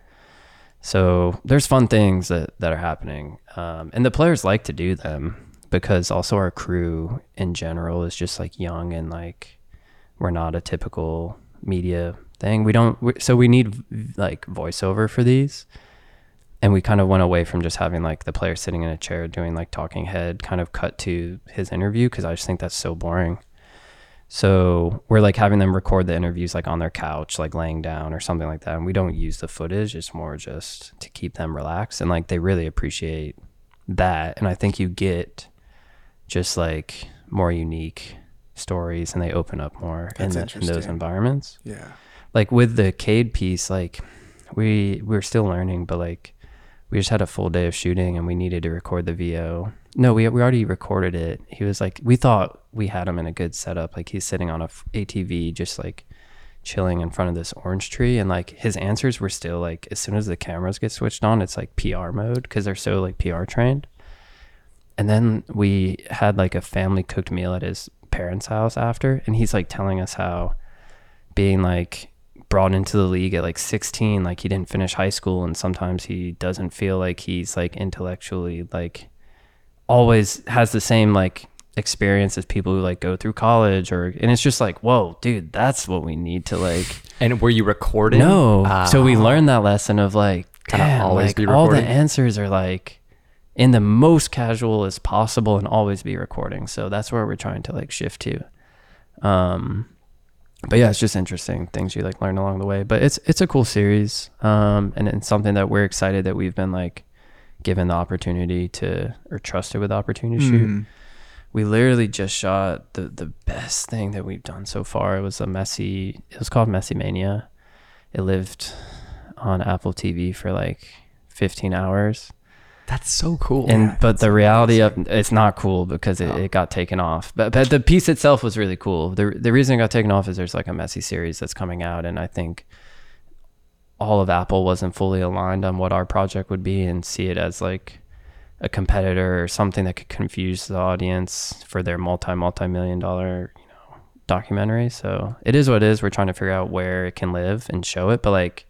So there's fun things that, that are happening um, and the players like to do them because also our crew in general is just like young and like we're not a typical media thing we don't we, so we need like voiceover for these and we kind of went away from just having like the player sitting in a chair doing like talking head kind of cut to his interview because i just think that's so boring so we're like having them record the interviews like on their couch, like laying down or something like that. And we don't use the footage. It's more just to keep them relaxed. And like they really appreciate that. And I think you get just like more unique stories and they open up more in, the, in those environments. Yeah. Like with the Cade piece, like we we're still learning, but like we just had a full day of shooting and we needed to record the VO. No, we we already recorded it. He was like, we thought we had him in a good setup. Like he's sitting on a ATV, just like chilling in front of this orange tree, and like his answers were still like, as soon as the cameras get switched on, it's like PR mode because they're so like PR trained. And then we had like a family cooked meal at his parents' house after, and he's like telling us how being like brought into the league at like 16 like he didn't finish high school and sometimes he doesn't feel like he's like intellectually like always has the same like experience as people who like go through college or and it's just like whoa dude that's what we need to like And were you recording? no Ah. so we learned that lesson of like damn, always like, be all the answers are like in the most casual as possible and always be recording so that's where we're trying to like shift to um but yeah it's just interesting things you like learn along the way but it's it's a cool series um and it's something that we're excited that we've been like given the opportunity to or trusted with the opportunity to shoot Mhm. we literally just shot the the best thing that we've done so far. It was a Messi. It was called Messi Mania. It lived on Apple TV for like 15 hours. That's so cool. and but the reality of it's not cool because it, Oh. it got taken off. But but the piece itself was really cool. The the reason it got taken off is there's like a Messi series that's coming out, and I think all of Apple wasn't fully aligned on what our project would be and see it as like a competitor or something that could confuse the audience for their multi multi million dollar you know documentary. So it is what it is. We're trying to figure out where it can live and show it, but like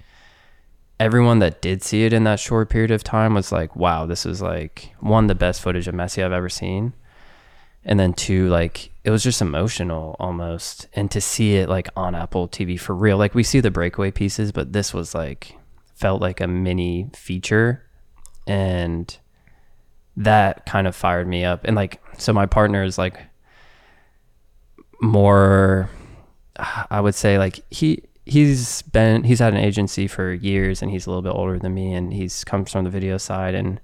everyone that did see it in that short period of time was like, wow, this is like one the best footage of Messi I've ever seen. And then two, like it was just emotional almost. And to see it like on Apple TV for real, like we see the breakaway pieces, but this was like felt like a mini feature. And that kind of fired me up. And like so my partner is like more I would say like he he's been he's had an agency for years and he's a little bit older than me and he's comes from the video side and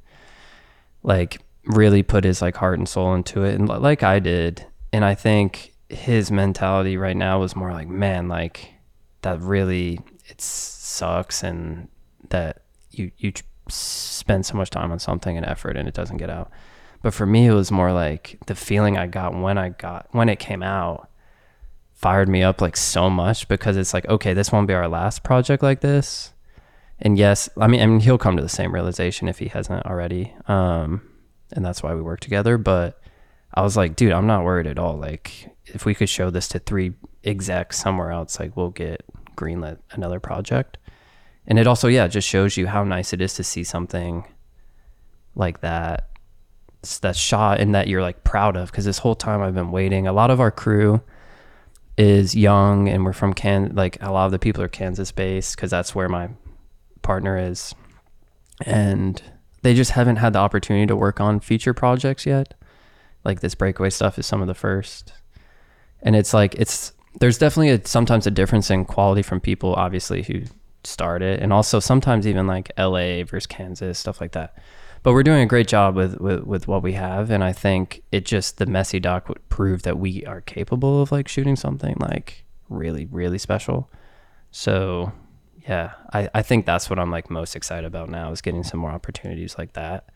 like really put his like heart and soul into it and li- like I did. And I think his mentality right now was more like man like that really it sucks and that you you spend so much time on something and effort and it doesn't get out. But for me it was more like the feeling I got when I got when it came out fired me up like so much because it's like okay this won't be our last project like this. And yes i mean I mean he'll come to the same realization if he hasn't already. Um and that's why we work together. But i was like dude i'm not worried at all. Like if we could show this to three execs somewhere else like we'll get greenlit another project. And it also yeah just shows you how nice it is to see something like that that's shot and that you're like proud of. Because this whole time i've been waiting. A lot of our crew is young and we're from Can like a lot of the people are Kansas based because that's where my partner is and they just haven't had the opportunity to work on feature projects yet. Like this breakaway stuff is some of the first. And it's like it's there's definitely a, sometimes a difference in quality from people obviously who start it and also sometimes even like LA versus Kansas stuff like that. But we're doing a great job with, with with what we have and I think it just the Messi doc would prove that we are capable of like shooting something like really really special. So yeah, I, I think that's what I'm like most excited about now is getting some more opportunities like that.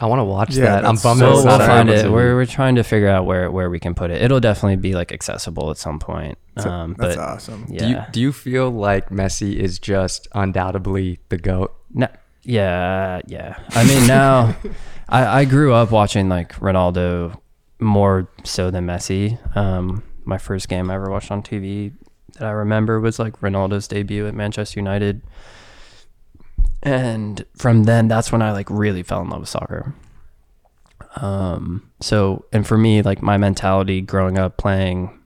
I want to watch Yeah, that. I'm bummed so we'll find it. We're, we're trying to figure out where, where we can put it. It'll definitely be like accessible at some point. So- Um, that's but awesome. yeah, Do you do you feel like Messi is just undoubtedly the goat? No, yeah, yeah. I mean, now I, I grew up watching like Ronaldo more so than Messi. Um, my first game I ever watched on TV that I remember was like Ronaldo's debut at Manchester United. And from then, that's when I like really fell in love with soccer. Um, so, and for me, like my mentality growing up playing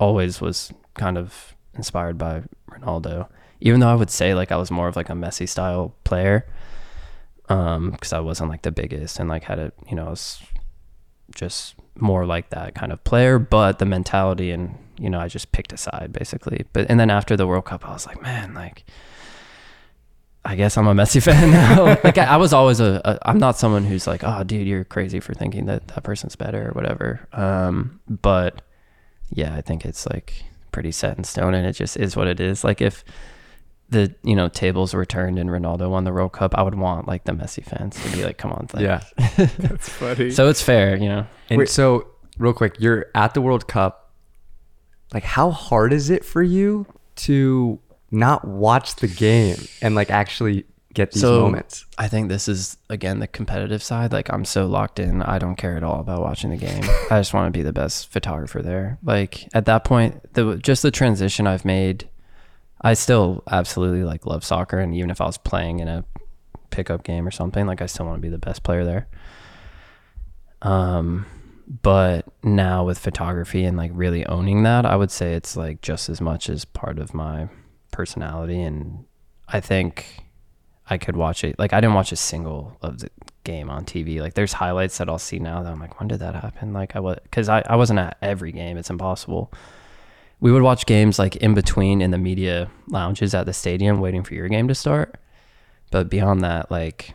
always was kind of inspired by Ronaldo. Even though I would say like I was more of like a Messi style player, um, because I wasn't like the biggest and like had a you know I was just more like that kind of player. But the mentality and you know I just picked a side basically. But and then after the World Cup, I was like, man, like I guess I'm a Messi fan now. like I, I was always a, a. I'm not someone who's like, oh, dude, you're crazy for thinking that that person's better or whatever. Um, but yeah, I think it's like pretty set in stone, and it just is what it is. Like if the you know tables were turned and Ronaldo won the World Cup, I would want like the Messi fans to be like, come on, like, Yeah. That's funny. So it's fair, you know. And Wait. so, real quick, you're at the World Cup. Like, how hard is it for you to not watch the game and like actually get these So- moments? I think this is again the competitive side. Like I'm so locked in. I don't care at all about watching the game. I just want to be the best photographer there. Like at that point, the just the transition I've made. I still absolutely like love soccer, and even if I was playing in a pickup game or something, like I still want to be the best player there. Um, but now with photography and like really owning that, I would say it's like just as much as part of my personality, and I think I could watch it. Like I didn't watch a single of the game on TV. Like there's highlights that I'll see now that I'm like, when did that happen? Like I was, cause I, I wasn't at every game. It's impossible. We would watch games like in between in the media lounges at the stadium waiting for your game to start. But beyond that, like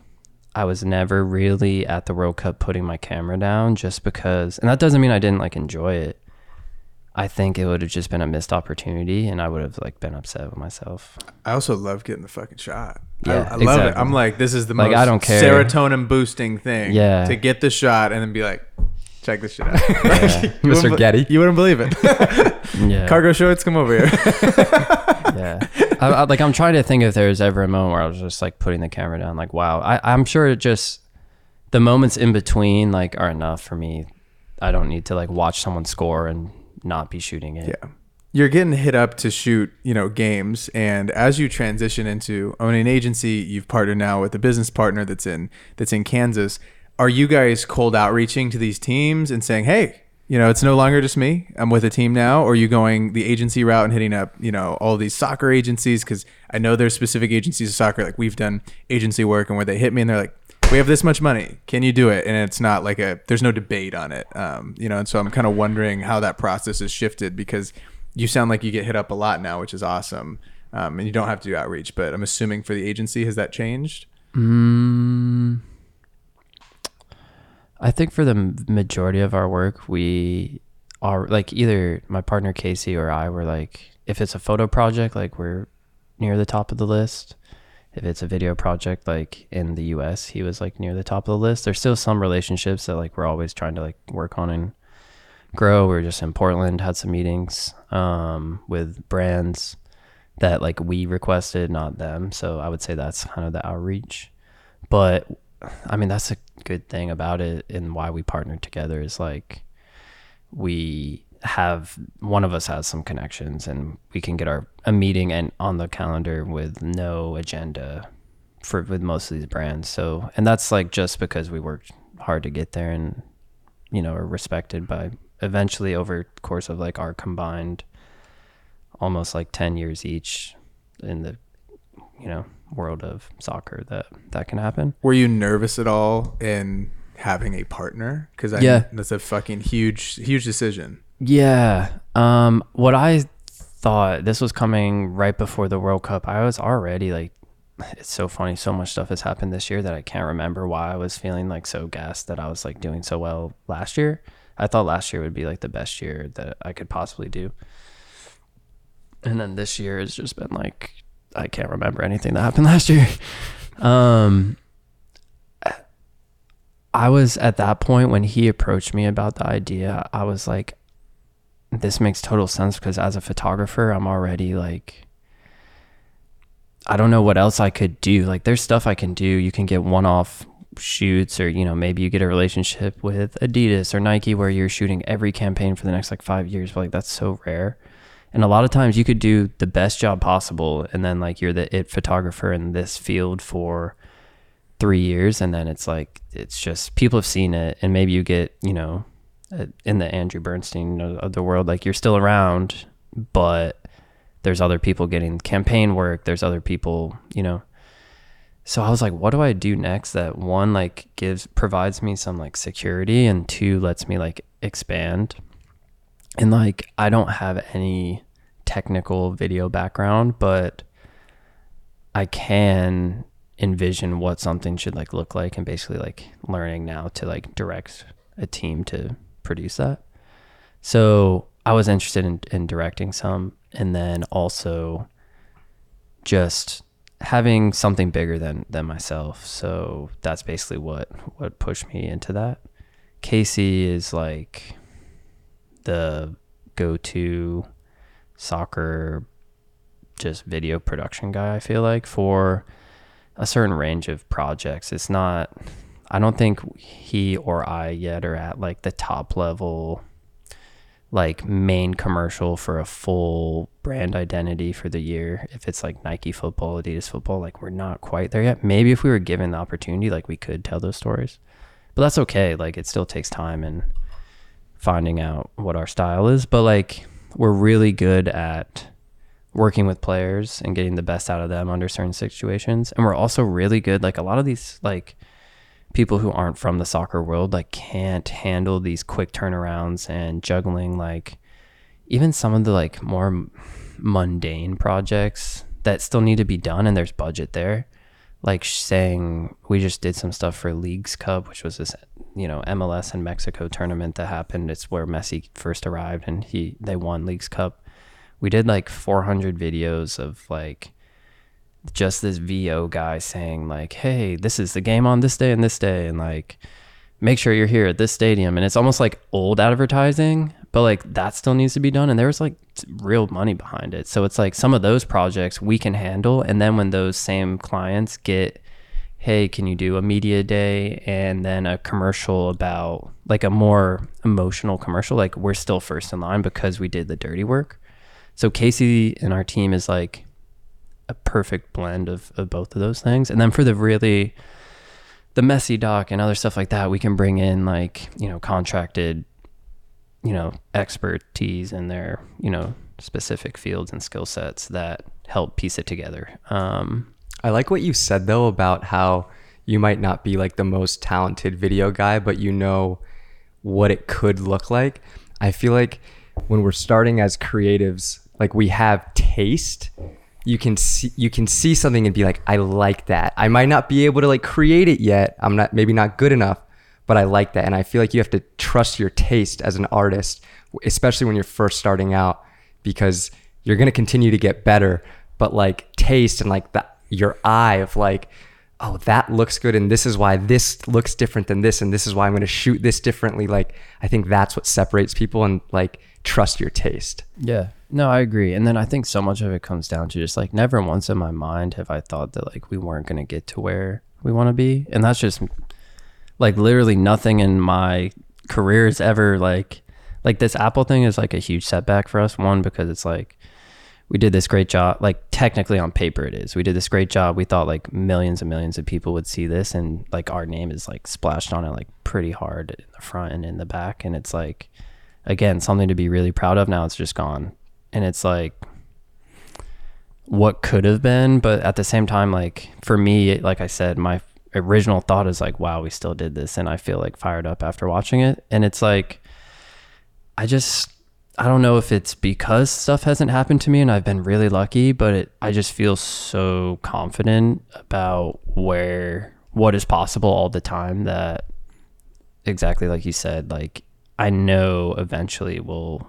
I was never really at the World Cup putting my camera down just because, and that doesn't mean I didn't like enjoy it. I think it would have just been a missed opportunity and I would have like been upset with myself. I also love getting the fucking shot. Yeah, I, I love it. I'm like, this is the Like, most I don't care. serotonin boosting thing. Yeah. To get the shot and then be like, check this shit out. Yeah. Mr. be- Getty. You wouldn't believe it. Yeah. Cargo shorts, come over here. yeah I, I, like i'm trying to think if there's ever a moment where i was just like putting the camera down like wow I, i'm sure it just the moments in between like are enough for me i don't need to like watch someone score and not be shooting it Yeah. You're getting hit up to shoot, you know, games and as you transition into owning an agency, you've partnered now with a business partner that's in that's in Kansas. Are you guys cold outreaching to these teams and saying, "Hey, you know, it's no longer just me. I'm with a team now." Or are you going the agency route and hitting up, you know, all these soccer agencies cuz I know there's specific agencies of soccer like we've done agency work and where they hit me and they're like, we have this much money. Can you do it? And it's not like a there's no debate on it. Um, you know, and so I'm kind of wondering how that process has shifted because you sound like you get hit up a lot now, which is awesome. Um, and you don't have to do outreach, but I'm assuming for the agency has that changed? Mm, I think for the majority of our work, we are like either my partner Casey or I were like, if it's a photo project, like we're near the top of the list. If it's a video project, like in the US, he was like near the top of the list. There's still some relationships that like we're always trying to like work on and grow. We are just in Portland, had some meetings um, with brands that like we requested, not them. So I would say that's kind of the outreach but I mean that's a good thing about it and why we partnered together is like we have one of us has some connections and we can get our a meeting and on the calendar with no agenda for with most of these brands. So and that's like just because we worked hard to get there and you know are respected by eventually over course of like our combined almost like 10 years each in the you know world of soccer that that can happen. Were you nervous at all in having a partner? Because Yeah. that's a fucking huge, huge decision. Yeah. Um, what I thought this was coming right before the World Cup. I was already like, it's so funny. So much stuff has happened this year that I can't remember why I was feeling like so gassed that I was like doing so well last year. I thought last year would be like the best year that I could possibly do. And then this year has just been like, I can't remember anything that happened last year. Um, I was at that point when he approached me about the idea, I was like, this makes total sense because as a photographer, I'm already like, I don't know what else I could do. Like, there's stuff I can do. You can get one off shoots, or, you know, maybe you get a relationship with Adidas or Nike where you're shooting every campaign for the next like five years. But like, that's so rare. And a lot of times you could do the best job possible. And then, like, you're the it photographer in this field for three years. And then it's like, it's just people have seen it. And maybe you get, you know, uh, in the Andrew Bernstein of the world, like you're still around, but there's other people getting campaign work. There's other people, you know. So I was like, what do I do next that one like gives provides me some like security and two lets me like expand. And like I don't have any technical video background, but I can envision what something should like look like and basically like learning now to like direct a team to produce that. So I was interested in, in directing some and then also just having something bigger than than myself. So that's basically what what pushed me into that. Casey is like the go-to soccer just video production guy I feel like for a certain range of projects. It's not I don't think he or I yet are at like the top level like main commercial for a full brand identity for the year. If it's like Nike football, Adidas football, like we're not quite there yet. Maybe if we were given the opportunity, like we could tell those stories. But that's okay. Like it still takes time and finding out what our style is. But like we're really good at working with players and getting the best out of them under certain situations. And we're also really good like a lot of these like people who aren't from the soccer world like can't handle these quick turnarounds and juggling like even some of the like more mundane projects that still need to be done and there's budget there like saying we just did some stuff for leagues cup which was this you know mls and mexico tournament that happened. It's where messi first arrived and he they won leagues cup. We did like 400 videos of like just this VO guy saying like, "Hey, this is the game on this day and this day," and like, make sure you're here at this stadium. And it's almost like old advertising, but like that still needs to be done. And there was like real money behind it. So it's like some of those projects we can handle. And then when those same clients get, "Hey, can you do a media day and then a commercial about like a more emotional commercial?" Like we're still first in line because we did the dirty work. So Casey and our team is like a perfect blend of, of both of those things. And then for the really the Messi doc and other stuff like that, we can bring in like, you know, contracted, you know, expertise in their, you know, specific fields and skill sets that help piece it together. Um, I like what you said though about how you might not be like the most talented video guy, but you know what it could look like. I feel like when we're starting as creatives, like we have taste. You can see you can see something and be like, I like that. I might not be able to like create it yet. I'm not maybe not good enough, but I like that. And I feel like you have to trust your taste as an artist, especially when you're first starting out, because you're gonna continue to get better. But like taste and like the your eye of like, oh, that looks good, and this is why this looks different than this, and this is why I'm gonna shoot this differently. Like I think that's what separates people and like trust your taste. Yeah. No, I agree. And then I think so much of it comes down to just like never once in my mind have I thought that like we weren't going to get to where we want to be. And that's just like literally nothing in my career is ever like like this Apple thing is like a huge setback for us. One because it's like we did this great job like technically on paper it is. We did this great job. We thought like millions and millions of people would see this and like our name is like splashed on it like pretty hard in the front and in the back and it's like again something to be really proud of now it's just gone and it's like what could have been, but at the same time, like for me, like I said, my original thought is like, wow, we still did this, and I feel like fired up after watching it, and it's like, I just. I don't know if it's because stuff hasn't happened to me and I've been really lucky, but it, I just feel so confident about where what is possible all the time that exactly like you said, like I know eventually we'll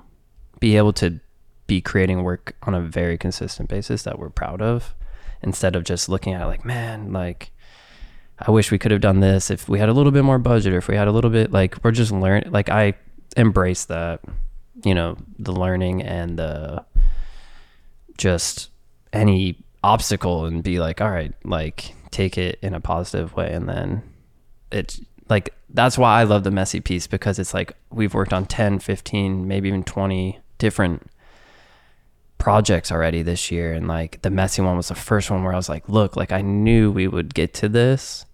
be able to be creating work on a very consistent basis that we're proud of instead of just looking at it like, man, like I wish we could have done this if we had a little bit more budget or if we had a little bit like we're just learning like I embrace that, you know, the learning and the just any obstacle and be like, all right, like take it in a positive way and then it's like that's why I love the Messi piece because it's like we've worked on 10, 15, maybe even 20 different projects already this year and like the Messi one was the first one where I was like, look, like I knew we would get to this.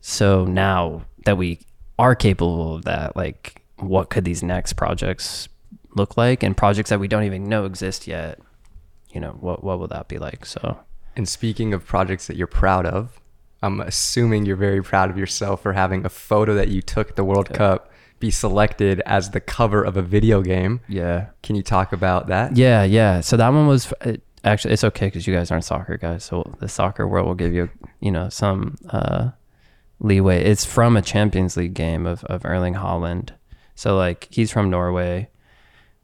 So now that we are capable of that, like what could these next projects look like and projects that we don't even know exist yet? You know, what what will that be like? So And speaking of projects that you're proud of, I'm assuming you're very proud of yourself for having a photo that you took at the World Cup be selected as the cover of a video game. yeah. Can you talk about that? Yeah, yeah. So that one was it, actually it's okay because you guys aren't soccer guys. So the soccer world will give you you know some uh, leeway. It's from a Champions League game of of Erling Haaland. So like he's from Norway,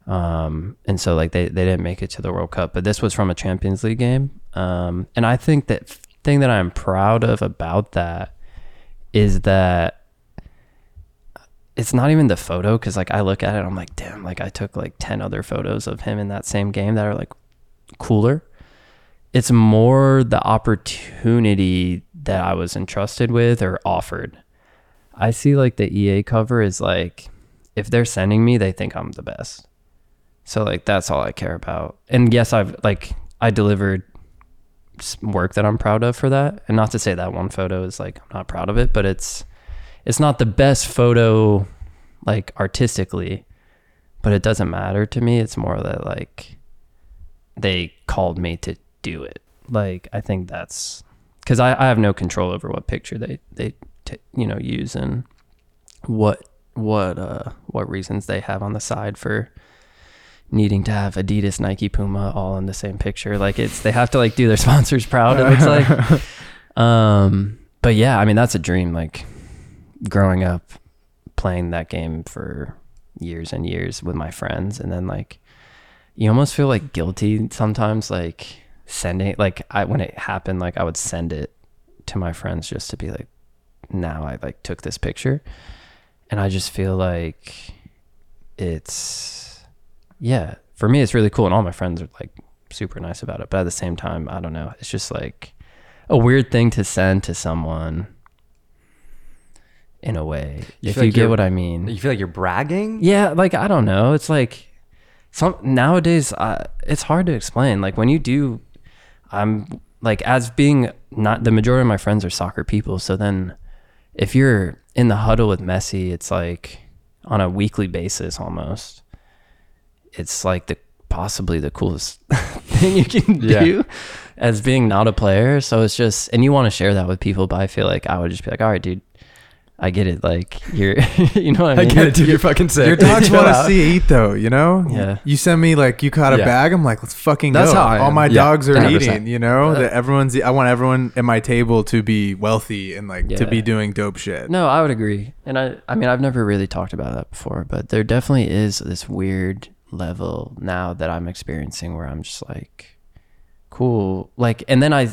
um, and so like they they didn't make it to the World Cup, but this was from a Champions League game. Um, and I think that thing that I'm proud of about that is that it's not even the photo because like I look at it, I'm like, damn, like I took like 10 other photos of him in that same game that are like cooler. It's more the opportunity that I was entrusted with or offered. I see like the EA cover is like, if they're sending me, they think I'm the best. So like that's all I care about. And yes, I've like I delivered work that I'm proud of for that. And not to say that one photo is like I'm not proud of it, but it's it's not the best photo like artistically, but it doesn't matter to me. It's more that like they called me to do it. Like I think that's because I, I have no control over what picture they they t- you know use and what what uh what reasons they have on the side for needing to have Adidas, Nike, Puma all in the same picture. Like it's they have to like do their sponsors proud. It looks like. Um, but yeah, I mean that's a dream. Like growing up, playing that game for years and years with my friends, and then like you almost feel like guilty sometimes, like sending like I when it happened, like I would send it to my friends just to be like, now I like took this picture, and I just feel like it's yeah for me it's really cool and all my friends are like super nice about it. But at the same time i don't know it's just like a weird thing to send to someone in a way You if you like get what i mean. You feel like you're bragging? yeah like i don't know. It's like some nowadays uh, it's hard to explain. Like when you do i'm like as being not the majority of my friends are soccer people. So then if you're in the huddle with messi it's like on a weekly basis almost it's like the possibly the coolest thing you can Yeah. do as being not a player. So it's just and you want to share that with people but i feel like i would just be like all right dude i get it like you're you know what i I get it, dude. You're fucking sick. Your dogs Chill want to see you eat though, you know? Yeah. You send me like you caught a Yeah. bag. I'm like, let's fucking That's go. how I All am. my Yeah, dogs are 100%. eating, you know? that everyone's I want everyone at my table to be wealthy and like to be doing dope shit. No, I would agree. And I I mean I've never really talked about that before, but there definitely is this weird level now that I'm experiencing where I'm just like cool. Like and then I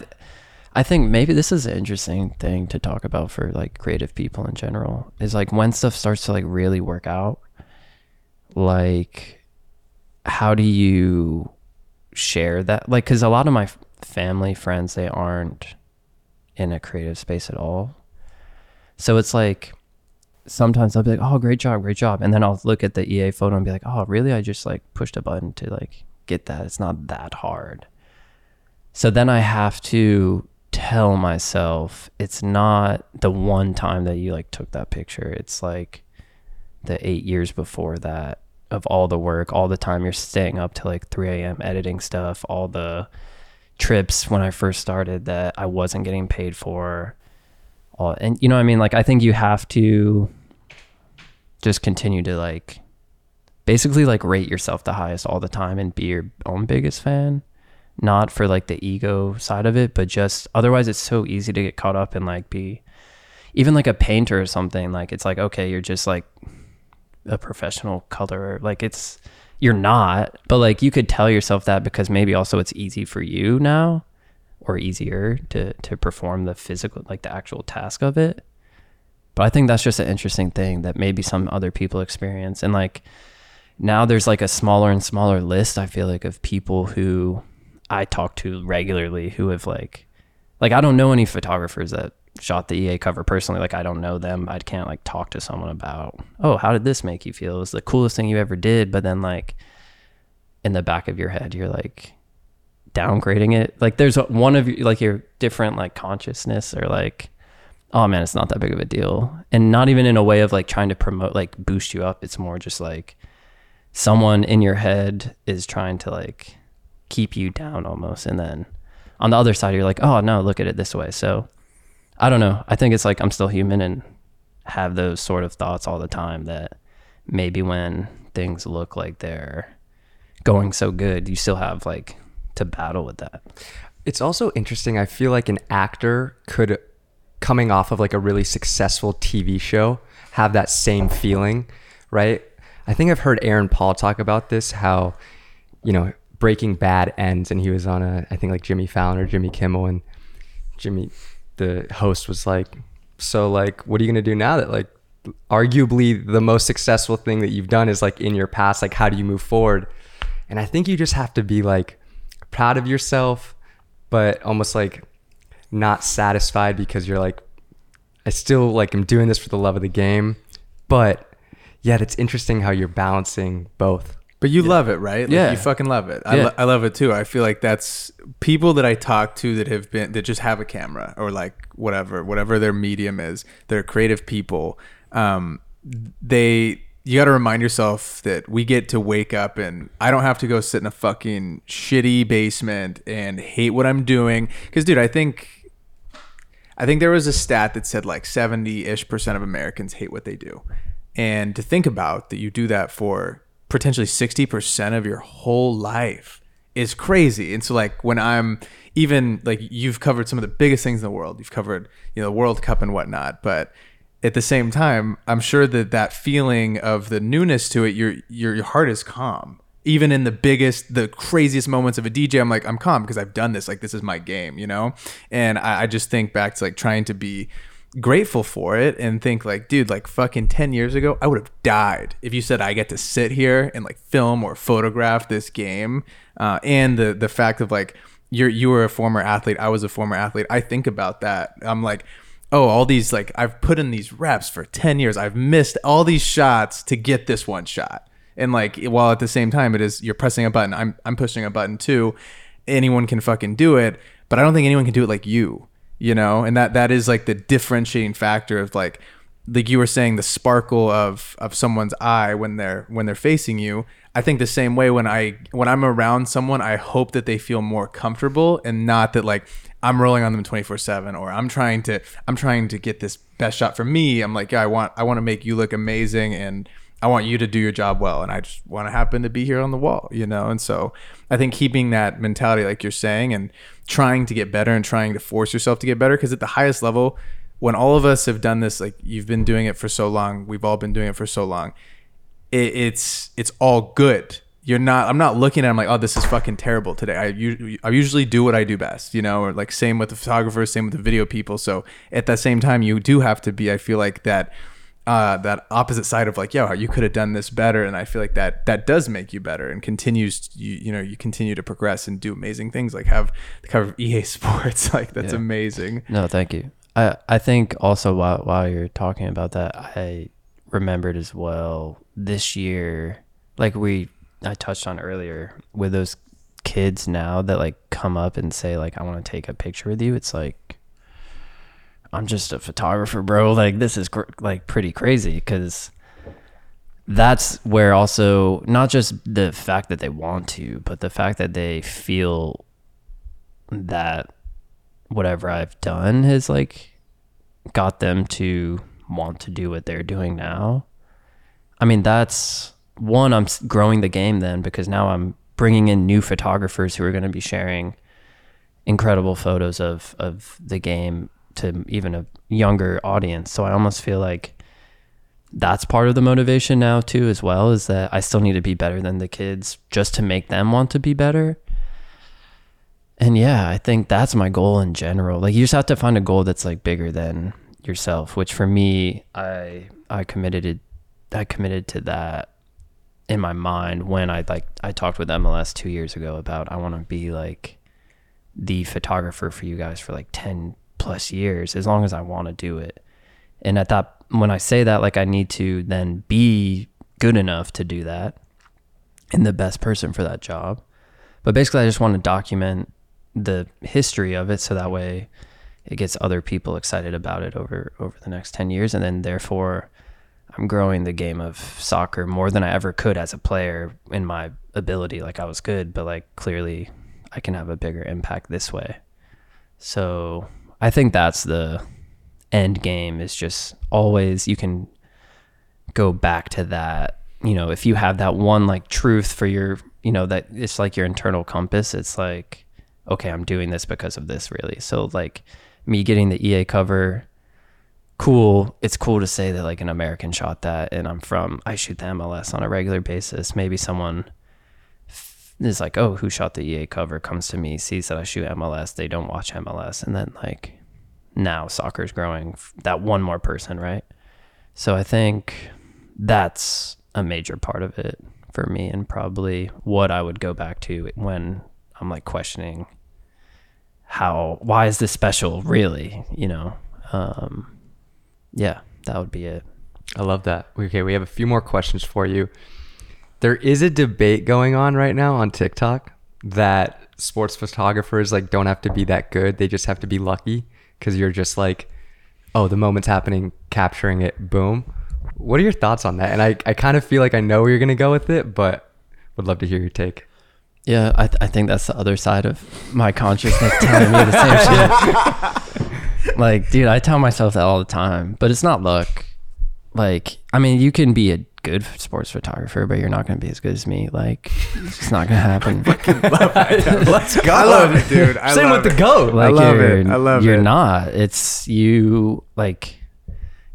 I think maybe this is an interesting thing to talk about for like creative people in general. Is like when stuff starts to like really work out, like how do you share that? Like cuz a lot of my family friends they aren't in a creative space at all. So it's like sometimes I'll be like, "Oh, great job, great job," and then I'll look at the EA photo and be like, "Oh, really? I just like pushed a button to like get that. It's not that hard." So then I have to tell myself it's not the one time that you like took that picture. It's like the eight years before that of all the work, all the time you're staying up till like 3 a.m. editing stuff, all the trips when I first started that I wasn't getting paid for. All, and you know what I mean? Like I think you have to just continue to like basically like rate yourself the highest all the time and be your own biggest fan. Not for like the ego side of it, but just otherwise it's so easy to get caught up and like be even like a painter or something. Like it's like, okay, you're just like a professional colorer. Like it's you're not, but like you could tell yourself that because maybe also it's easy for you now or easier to to perform the physical like the actual task of it. But I think that's just an interesting thing that maybe some other people experience and like now there's like a smaller and smaller list I feel like of people who I talk to regularly who have like like I don't know any photographers that shot the EA cover personally. Like I don't know them. I can't like talk to someone about, oh, how did this make you feel? It was the coolest thing you ever did. But then like in the back of your head, you're like downgrading it. Like there's one of you like your different like consciousness or like, oh man, it's not that big of a deal. And not even in a way of like trying to promote like boost you up. It's more just like someone in your head is trying to like keep you down almost. And then on the other side, you're like, oh no, look at it this way. So I don't know. I think it's like I'm still human and have those sort of thoughts all the time that maybe when things look like they're going so good, you still have like to battle with that. It's also interesting. I feel like an actor could, coming off of like a really successful TV show, have that same feeling, right? I think I've heard Aaron Paul talk about this, how, you know, Breaking Bad ends and he was on a, I think like Jimmy Fallon or Jimmy Kimmel and Jimmy the host was like, "So like, what are you gonna do now that like, arguably the most successful thing that you've done is like in your past? Like, how do you move forward?" And I think you just have to be like proud of yourself, but almost like not satisfied because you're like, I still like am doing this for the love of the game, but yet it's interesting how you're balancing both. But you love it, right? Like, Yeah. you fucking love it. I, Yeah. lo- I love it too. I feel like that's people that I talk to that have been that just have a camera or like whatever, whatever their medium is. They're creative people. Um, they you got to remind yourself that we get to wake up and I don't have to go sit in a fucking shitty basement and hate what I'm doing. Because, dude, I think I think there was a stat that said like 70 ish percent of Americans hate what they do. And to think about that you do that for potentially 60% of your whole life is crazy. And so, like, when I'm even like you've covered some of the biggest things in the world, you've covered, you know, the World Cup and whatnot. But at the same time, I'm sure that that feeling of the newness to it, your, your, your heart is calm even in the biggest, the craziest moments of a DJ, I'm like, I'm calm because I've done this. Like, this is my game, you know? And I, I just think back to like trying to be grateful for it and think like, dude, like fucking 10 years ago, I would have died if you said I get to sit here and like film or photograph this game. Uh, and the, the fact of like, you're, you were a former athlete. I was a former athlete. I think about that. I'm like, oh, all these, like, I've put in these reps for 10 years. I've missed all these shots to get this one shot and like while at the same time it is you're pressing a button i'm i'm pushing a button too anyone can fucking do it but i don't think anyone can do it like you you know? And that that is like the differentiating factor of like like you were saying the sparkle of of someone's eye when they're when they're facing you. I think the same way when i when i'm around someone i hope that they feel more comfortable and not that like i'm rolling on them 24/7 or i'm trying to i'm trying to get this best shot for me. I'm like yeah i want i want to make you look amazing and I want you to do your job well, and I just want to happen to be here on the wall, you know. And so, I think keeping that mentality, like you're saying, and trying to get better and trying to force yourself to get better, because at the highest level, when all of us have done this, like you've been doing it for so long, we've all been doing it for so long, it, it's it's all good. You're not. I'm not looking at. I'm like, oh, this is fucking terrible today. I usually do what I do best, you know. Or like same with the photographers, same with the video people. So at the same time, you do have to be. I feel like that uh, that opposite side of like, yo, you could have done this better, and I feel like that that does make you better and continues. You you know you continue to progress and do amazing things like have the cover of EA Sports like that's Yeah. amazing. No, thank you. I I think also while while you're talking about that, I remembered as well this year, like we I touched on earlier with those kids now that like come up and say like I want to take a picture with you. It's like I'm just a photographer, bro. Like this is cr- like pretty crazy because that's where also not just the fact that they want to, but the fact that they feel that whatever I've done has like got them to want to do what they're doing now. I mean, that's one, I'm growing the game then because now I'm bringing in new photographers who are going to be sharing incredible photos of, of the game to even a younger audience. So I almost feel like that's part of the motivation now too as well is that I still need to be better than the kids just to make them want to be better. And yeah, I think that's my goal in general. Like you just have to find a goal that's like bigger than yourself, which for me, I I committed it, I committed to that in my mind when I like I talked with MLS 2 years ago about I want to be like the photographer for you guys for like 10 plus years as long as I want to do it. And at that when I say that like I need to then be good enough to do that and the best person for that job. But basically I just want to document the history of it so that way it gets other people excited about it over over the next 10 years and then therefore I'm growing the game of soccer more than I ever could as a player in my ability like I was good but like clearly I can have a bigger impact this way. So I think that's the end game is just always you can go back to that you know if you have that one like truth for your you know that it's like your internal compass it's like okay i'm doing this because of this really. So like me getting the ea cover cool. It's cool to say that like an american shot that and i'm from i shoot the mls on a regular basis. Maybe someone is like oh who shot the ea cover comes to me sees that i shoot mls they don't watch mls and then like now soccer's growing that one more person right so i think that's a major part of it for me and probably what i would go back to when i'm like questioning how why is this special really you know um yeah that would be it I love that. Okay, we have a few more questions for you. There is a debate going on right now on TikTok that sports photographers like don't have to be that good. They just have to be lucky cuz you're just like oh, the moment's happening, capturing it, boom. What are your thoughts on that? And I I kind of feel like I know where you're going to go with it, but would love to hear your take. yeah i, th- I think that's the other side of my consciousness telling me the same shit like dude i tell myself that all the time but it's not luck like i mean you can be a good sports photographer but you're not going to be as good as me like it's not going to happen Let's go. I love it, dude. I Same love with the goat. like love it. I love it. you're not it's you like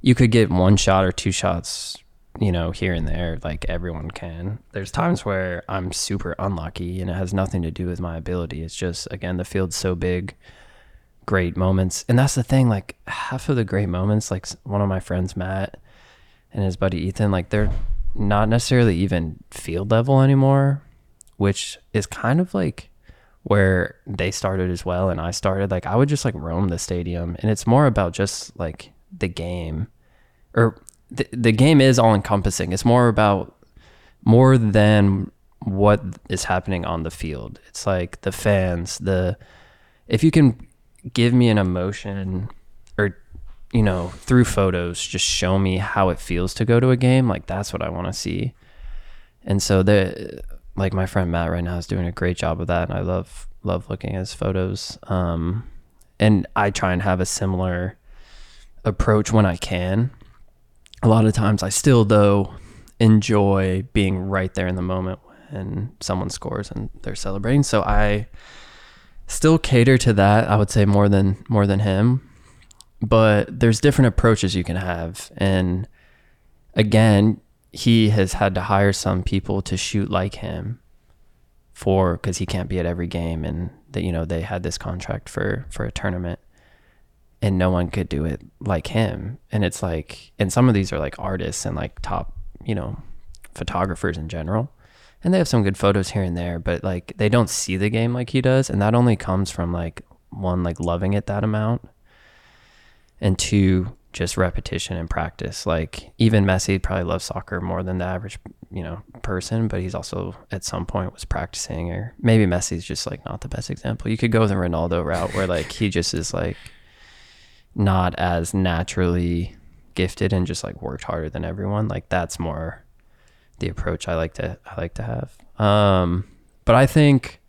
you could get one shot or two shots you know here and there like everyone can there's times where i'm super unlucky and it has nothing to do with my ability it's just again the field's so big great moments and that's the thing like half of the great moments like one of my friends matt and his buddy ethan like they're not necessarily even field level anymore which is kind of like where they started as well and I started. Like I would just like roam the stadium and it's more about just like the game or the, the game is all encompassing it's more about more than what is happening on the field. It's like the fans the if you can give me an emotion you know through photos just show me how it feels to go to a game like that's what I want to see. And so the like my friend Matt right now is doing a great job of that and I love love looking at his photos. Um and I try and have a similar approach when I can. A lot of times I still though enjoy being right there in the moment when someone scores and they're celebrating. So I still cater to that I would say more than more than him but there's different approaches you can have. And again he has had to hire some people to shoot like him for because he can't be at every game and that you know they had this contract for for a tournament and no one could do it like him. And it's like and some of these are like artists and like top you know photographers in general. And they have some good photos here and there but like they don't see the game like he does. And that only comes from like one like loving it that amount and two just repetition and practice like even messi probably loves soccer more than the average you know person but he's also at some point was practicing or maybe messi's just like not the best example you could go the ronaldo route where like he just is like not as naturally gifted and just like worked harder than everyone like that's more the approach i like to i like to have um but i think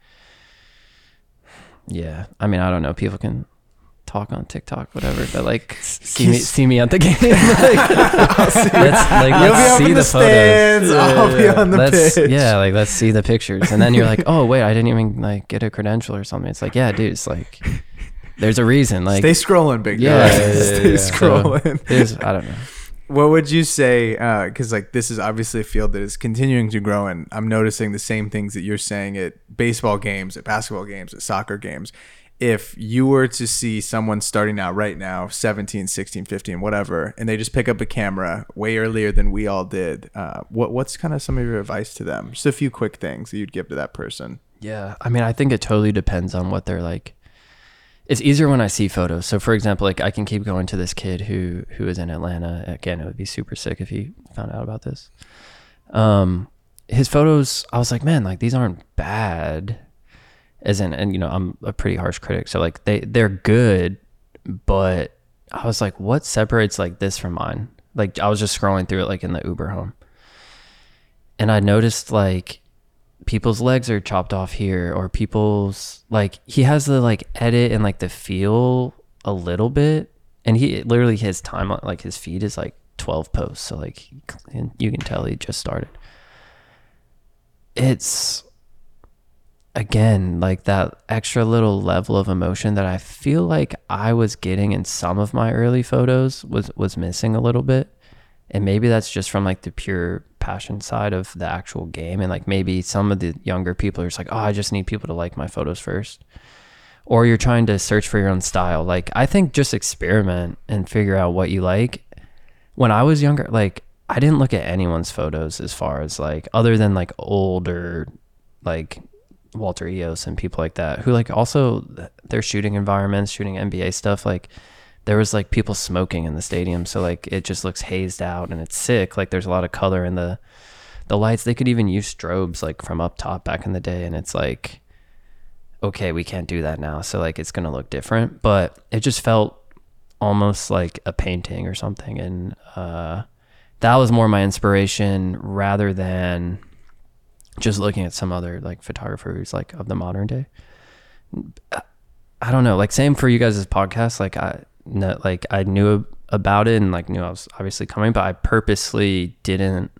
yeah. I mean, I don't know. People can talk on TikTok, whatever, but like see me see me at the game. like, let's, like, let's see the, the, photos. I'll be on the let's, pitch. Yeah, like let's see the pictures, and then you're like, oh wait, I didn't even like get a credential or something. It's like, yeah, dude, it's like there's a reason. Like, Stay scrolling, big yeah, guy. yeah, yeah, Stay yeah. Scrolling. is- I don't know. What would you say? Uh, because like this is obviously a field that is continuing to grow, and I'm noticing the same things that you're saying at baseball games, at basketball games, at soccer games. If you were to see someone starting out right now, 17, 16, 15, whatever, and they just pick up a camera way earlier than we all did, uh, what what's kind of some of your advice to them? Just a few quick things that you'd give to that person. Yeah, I mean, I think it totally depends on what they're like. It's easier when I see photos. So, for example, like I can keep going to this kid who who is in Atlanta. Again, it would be super sick if he found out about this. Um, his photos, I was like, man, like these aren't bad. As in, and you know, I'm a pretty harsh critic, so like they they're good, but I was like, what separates like this from mine? Like I was just scrolling through it like in the Uber home, and I noticed like people's legs are chopped off here or people's like he has the like edit and like the feel a little bit and he literally his time like his feed is like 12 posts so like you can tell he just started it's again like that extra little level of emotion that i feel like i was getting in some of my early photos was was missing a little bit. And maybe that's just from like the pure passion side of the actual game. And like maybe some of the younger people are just like oh i just need people to like my photos first. Or you're trying to search for your own style. Like i think just experiment and figure out what you like. When i was younger like i didn't look at anyone's photos as far as like other than like older like Walter Iooss and people like that who like also th- their shooting environments shooting nba stuff like there was like people smoking in the stadium. So like it just looks hazed out and it's sick. Like there's a lot of color in the the lights. They could even use strobes like from up top back in the day. And it's like okay we can't do that now. So like it's gonna look different. But it just felt almost like a painting or something. And uh that was more my inspiration rather than just looking at some other like photographers like of the modern day I don't know. Like same for you guys' podcast. Like I like I knew about it and like knew I was obviously coming, but I purposely didn't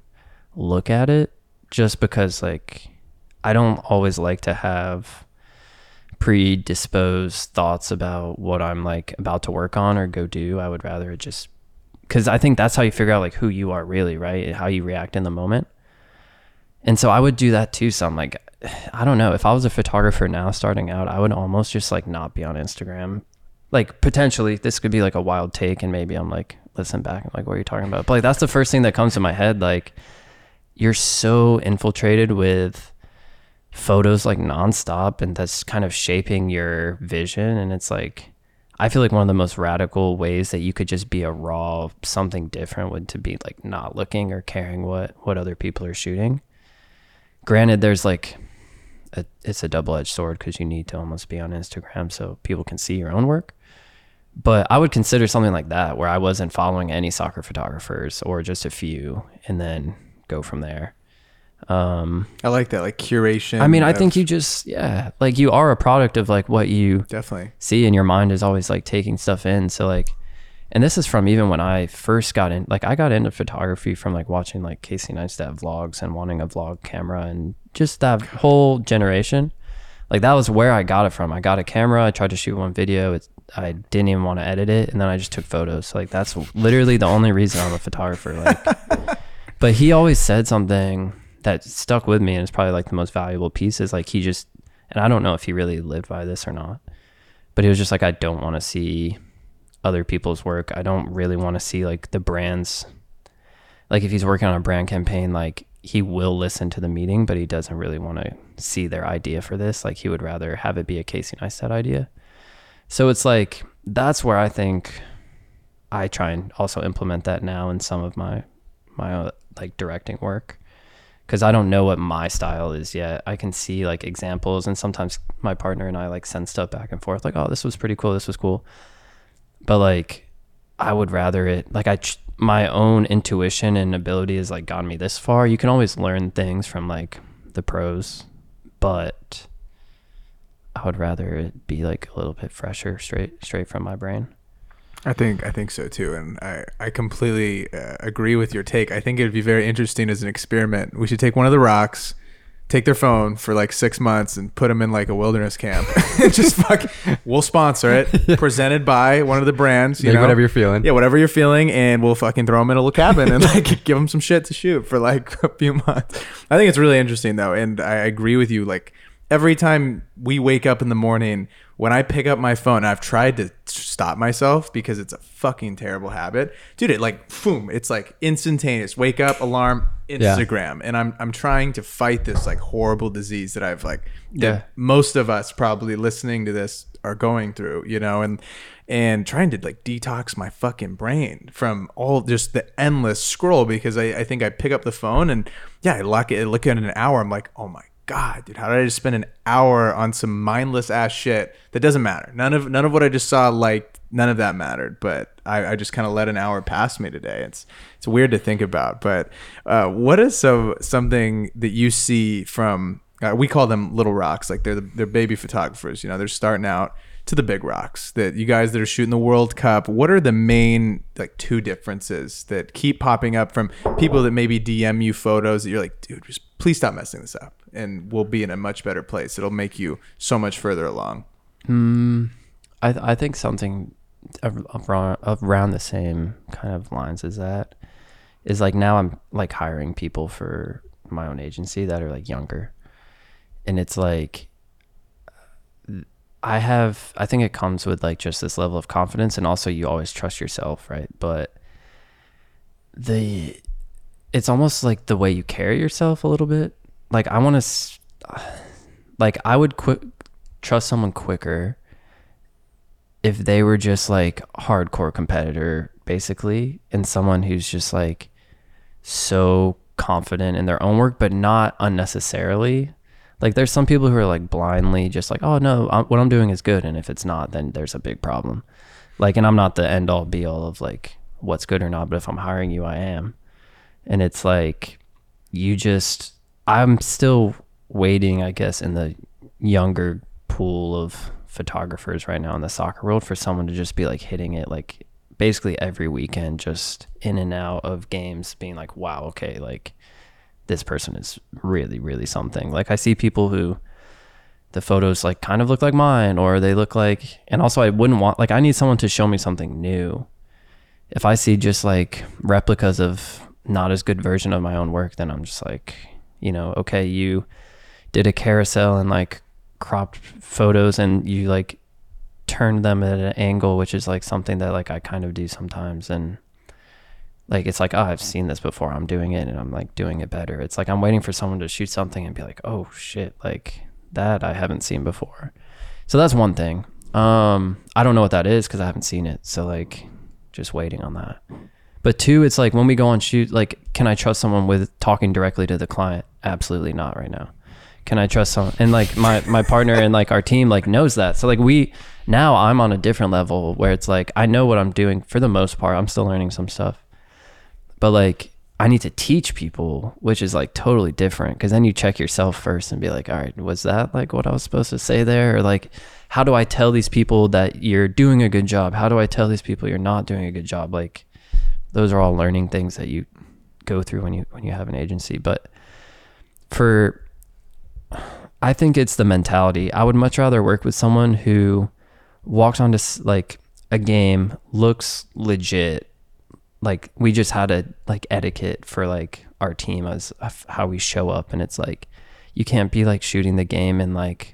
look at it just because like I don't always like to have predisposed thoughts about what I'm like about to work on or go do. I would rather it just because I think that's how you figure out like who you are really, right? How you react in the moment. And so I would do that too. Some like, I don't know. If I was a photographer now starting out, I would almost just like not be on Instagram. Like potentially, this could be like a wild take, and maybe I'm like, listen back, I'm like, what are you talking about? But like, that's the first thing that comes to my head. Like, you're so infiltrated with photos like nonstop, and that's kind of shaping your vision. And it's like, I feel like one of the most radical ways that you could just be a raw something different would to be like not looking or caring what what other people are shooting granted there's like a, it's a double-edged sword because you need to almost be on instagram so people can see your own work but i would consider something like that where i wasn't following any soccer photographers or just a few and then go from there um I like that, like curation. i mean i of- think you just yeah like you are a product of like what you definitely. see and your mind is always like taking stuff in so like and this is from even when i first got in like i got into photography from like watching like casey neistat vlogs and wanting a vlog camera and just that whole generation. Like that was where i got it from. I got a camera i tried to shoot one video it's, i didn't even want to edit it and then i just took photos. So like that's literally the only reason i'm a photographer like. But he always said something that stuck with me and it's probably like the most valuable piece is like he just and i don't know if he really lived by this or not but he was just like i don't want to see other people's work i don't really want to see like the brands like if he's working on a brand campaign like he will listen to the meeting but he doesn't really want to see their idea for this like he would rather have it be a casey neistat idea so it's like that's where i think i try and also implement that now in some of my my uh, like directing work because I don't know what my style is yet. I can see like examples, and sometimes my partner and I like send stuff back and forth, like, "Oh, this was pretty cool. This was cool," but like, I would rather it like I my own intuition and ability has like gotten me this far. You can always learn things from like the pros, but I would rather it be like a little bit fresher, straight straight from my brain. I think I think so too, and I I completely uh, agree with your take. I think it would be very interesting as an experiment. We should take one of the rocks, take their phone for like six months, and put them in like a wilderness camp. just fuck. We'll sponsor it. Presented by one of the brands. You Make know, whatever you're feeling. Yeah, whatever you're feeling, and we'll fucking throw them in a little cabin and like give them some shit to shoot for like a few months. I think it's really interesting though, and I agree with you. Like every time we wake up in the morning, when I pick up my phone, I've tried to stop myself because it's a fucking terrible habit, dude. It like boom, it's like instantaneous. Wake up, alarm, Instagram, and I'm I'm trying to fight this like horrible disease that I've like that Yeah. most of us probably listening to this are going through, you know, and and trying to like detox my fucking brain from all just the endless scroll because I, I think I pick up the phone and yeah, I look at look at it in an hour. I'm like, oh my god, dude, how did I just spend an hour on some mindless ass shit that doesn't matter? None of none of what I just saw like none of that mattered, but I, I just kind of let an hour pass me today. It's it's weird to think about, but uh, what is so something that you see from uh, we call them little rocks, like they're the, they're baby photographers. You know, they're starting out to the big rocks. That you guys that are shooting the World Cup, what are the main like two differences that keep popping up from people that maybe DM you photos that you're like, dude, just please stop messing this up, and we'll be in a much better place. It'll make you so much further along. Mm, I th- I think something around the same kind of lines as that is like now I'm like hiring people for my own agency that are like younger, and it's like I have I think it comes with like just this level of confidence and also you always trust yourself, right? But the it's almost like the way you carry yourself a little bit. Like I want to like I would quick trust someone quicker if they were just like hardcore competitor basically and someone who's just like so confident in their own work but not unnecessarily. Like there's some people who are like blindly just like oh no i what i'm doing is good and if it's not then there's a big problem. Like and i'm not the end all be all of like what's good or not but if i'm hiring you i am. And it's like you just i'm still waiting i guess in the younger pool of photographers right now in the soccer world for someone to just be like hitting it like basically every weekend just in and out of games being like wow okay like this person is really really something. Like i see people who the photos like kind of look like mine or they look like and also i wouldn't want like i need someone to show me something new. If i see just like replicas of not as good version of my own work then i'm just like you know okay you did a carousel and like cropped photos and you like turn them at an angle which is like something that like i kind of do sometimes. And like it's like oh i've seen this before. I'm doing it and i'm like doing it better. It's like i'm waiting for someone to shoot something and be like oh shit like that i haven't seen before. So that's one thing. Um i don't know what that is because i haven't seen it. So like just waiting on that. But two it's like when we go on shoot like can i trust someone with talking directly to the client? Absolutely not right now can i trust someone and like my my partner and like our team like knows that so like we now i'm on a different level where it's like i know what i'm doing for the most part i'm still learning some stuff but like I need to teach people, which is like totally different because then you check yourself first and be like, all right, was that like what I was supposed to say there? Or like, how do I tell these people that you're doing a good job? How do I tell these people you're not doing a good job? Like, those are all learning things that you go through when you when you have an agency. But for I think it's the mentality. I would much rather work with someone who walks onto like a game, looks legit, like we just had a like etiquette for like our team as how we show up and it's like you can't be like shooting the game and like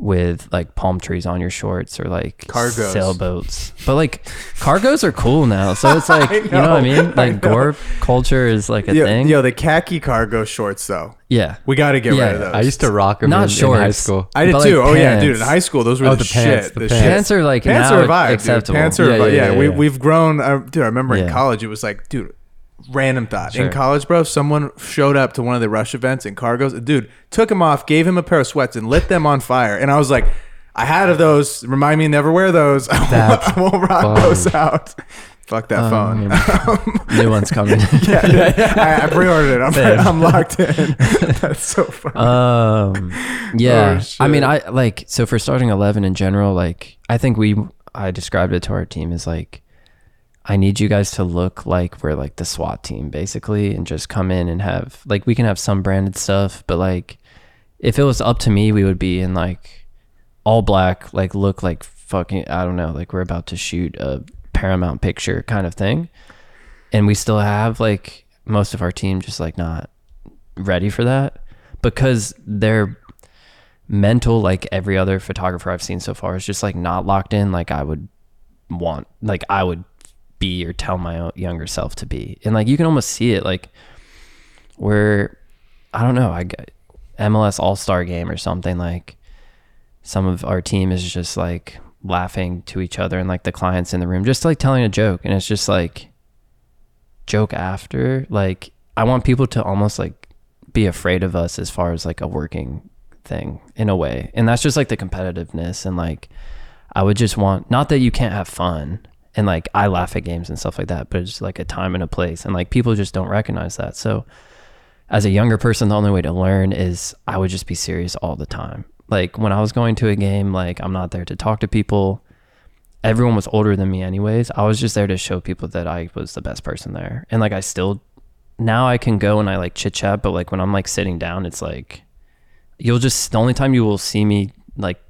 with like palm trees on your shorts or like Cargos. sailboats but like cargos are cool now so it's like I you know what i mean like know. gore culture is like a Yo, thing yo, the khaki cargo shorts though. yeah We got to get Yeah, rid of those. I used to rock them Not in, in high school. I did But, too. like, oh yeah, dude. In high school, those were Oh, the, the pants, shit. the the pants. pants are like Pants now are a vibe, acceptable dude. Pants are a Yeah, vibe. yeah, Yeah, yeah, we yeah. we've grown. Uh, dude, I remember in college, it was like, dude, random thought. Sure. In college, bro, someone showed up to one of the rush events in cargos. Dude took him off, gave him a pair of sweats, and lit them on fire. And I was like, I had of those. Remind me, never wear those. I won't, That's I won't rock fun. those out. Fuck that Um, phone. New one's coming. I, I pre-ordered it. I'm, I'm locked in. That's so funny. um yeah Oh, i mean i like so for starting 11 in general like i think we i described it to our team as like i need you guys to look like we're like the swat team basically and just come in and have like we can have some branded stuff but like if it was up to me we would be in like all black like look like fucking i don't know like we're about to shoot a paramount picture kind of thing. And we still have like most of our team just like not ready for that because they're mental like every other photographer I've seen so far is just like not locked in like I would want like I would be or tell my younger self to be and like you can almost see it like where I don't know I got MLS All-Star game or something like some of our team is just like laughing to each other and like the clients in the room just like telling a joke and it's just like joke after like I want people to almost like be afraid of us as far as like a working thing in a way. And that's just like the competitiveness and like I would just want not that you can't have fun and like I laugh at games and stuff like that, but it's like a time and a place and like people just don't recognize that. So as a younger person, the only way to learn is I would just be serious all the time. Like when I was going to a game, like I'm not there to talk to people. Everyone was older than me anyways. I was just there to show people that I was the best person there. And like I still now I can go and I like chit chat, but like when I'm like sitting down, it's like you'll just the only time you will see me like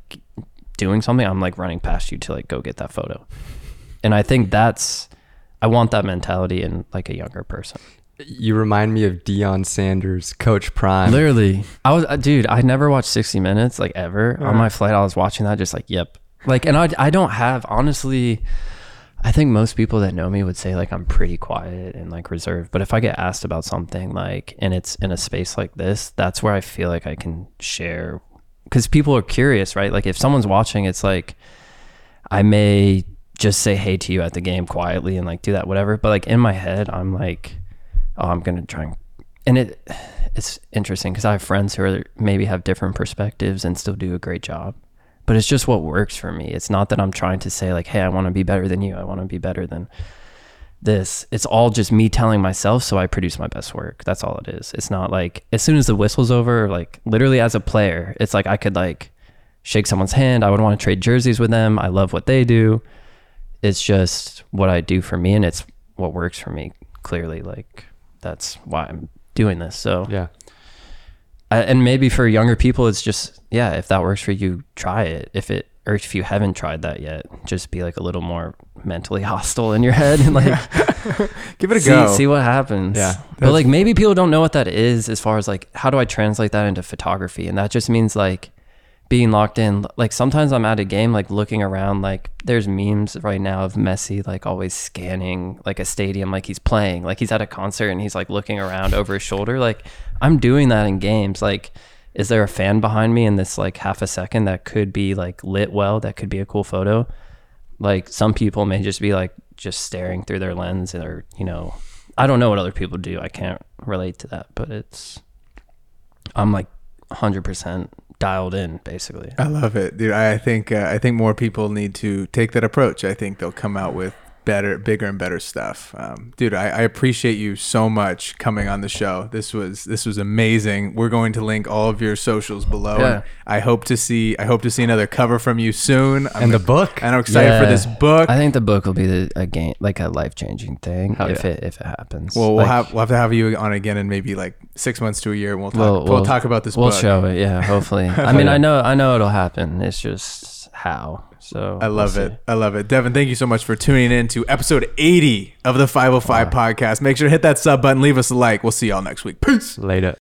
doing something, I'm like running past you to like go get that photo. And I think that's I want that mentality in like a younger person. You remind me of Deion Sanders, Coach Prime. Literally, I was, uh, dude. I never watched 60 Minutes like ever. On my flight, I was watching that, just like, yep. Like, and I, I don't have honestly. I think most people that know me would say like I'm pretty quiet and like reserved. But if I get asked about something like, and it's in a space like this, that's where I feel like I can share, because people are curious, right? Like if someone's watching, it's like, I may just say hey to you at the game quietly and like do that whatever. But like in my head, I'm like, oh, I'm gonna try and and it it's interesting because I have friends who are maybe have different perspectives and still do a great job. But it's just what works for me. It's not that I'm trying to say like, hey, I want to be better than you. I want to be better than this. It's all just me telling myself so I produce my best work. That's all it is. It's not like as soon as the whistle's over, like literally as a player, it's like I could like shake someone's hand. I would want to trade jerseys with them. I love what they do. It's just what I do for me and it's what works for me. Clearly, like that's why I'm doing this. So Yeah. I, and maybe for younger people, it's just yeah. If that works for you, try it. If it or if you haven't tried that yet, just be like a little more mentally hostile in your head and like Give it a see, go. see what happens. Yeah. but like maybe people don't know what that is as far as like how do I translate that into photography, and that just means like being locked in. Like sometimes I'm at a game, like looking around, like there's memes right now of Messi like always scanning like a stadium, like he's playing, like he's at a concert and he's like looking around over his shoulder. Like I'm doing that in games. Like, is there a fan behind me in this like half a second that could be like lit well, that could be a cool photo? Like some people may just be like just staring through their lens or, you know, I don't know what other people do. I can't relate to that, but it's, I'm like 100% dialed in basically. I love it, dude. I think uh, I think more people need to take that approach. I think they'll come out with better, bigger, and better stuff. Um, dude, I, I appreciate you so much coming on the show. This was this was amazing. We're going to link all of your socials below. Yeah. And I hope to see I hope to see another cover from you soon. I'm And the book. And I'm excited for this book. I think the book will be the, a game, like a life changing thing Hell if yeah. it if it happens. well, we'll Like, have we'll have to have you on again in maybe like six months to a year. And we'll talk. We'll- We'll, we'll- talk about this We'll book. show it, yeah. Hopefully, I mean, I know, I know it'll happen. It's just how. So I love we'll it. see. I love it. Devin, thank you so much for tuning in to episode 80 of the 505 podcast. Make sure to hit that sub button, leave us a like. We'll see y'all next week. Peace. Later.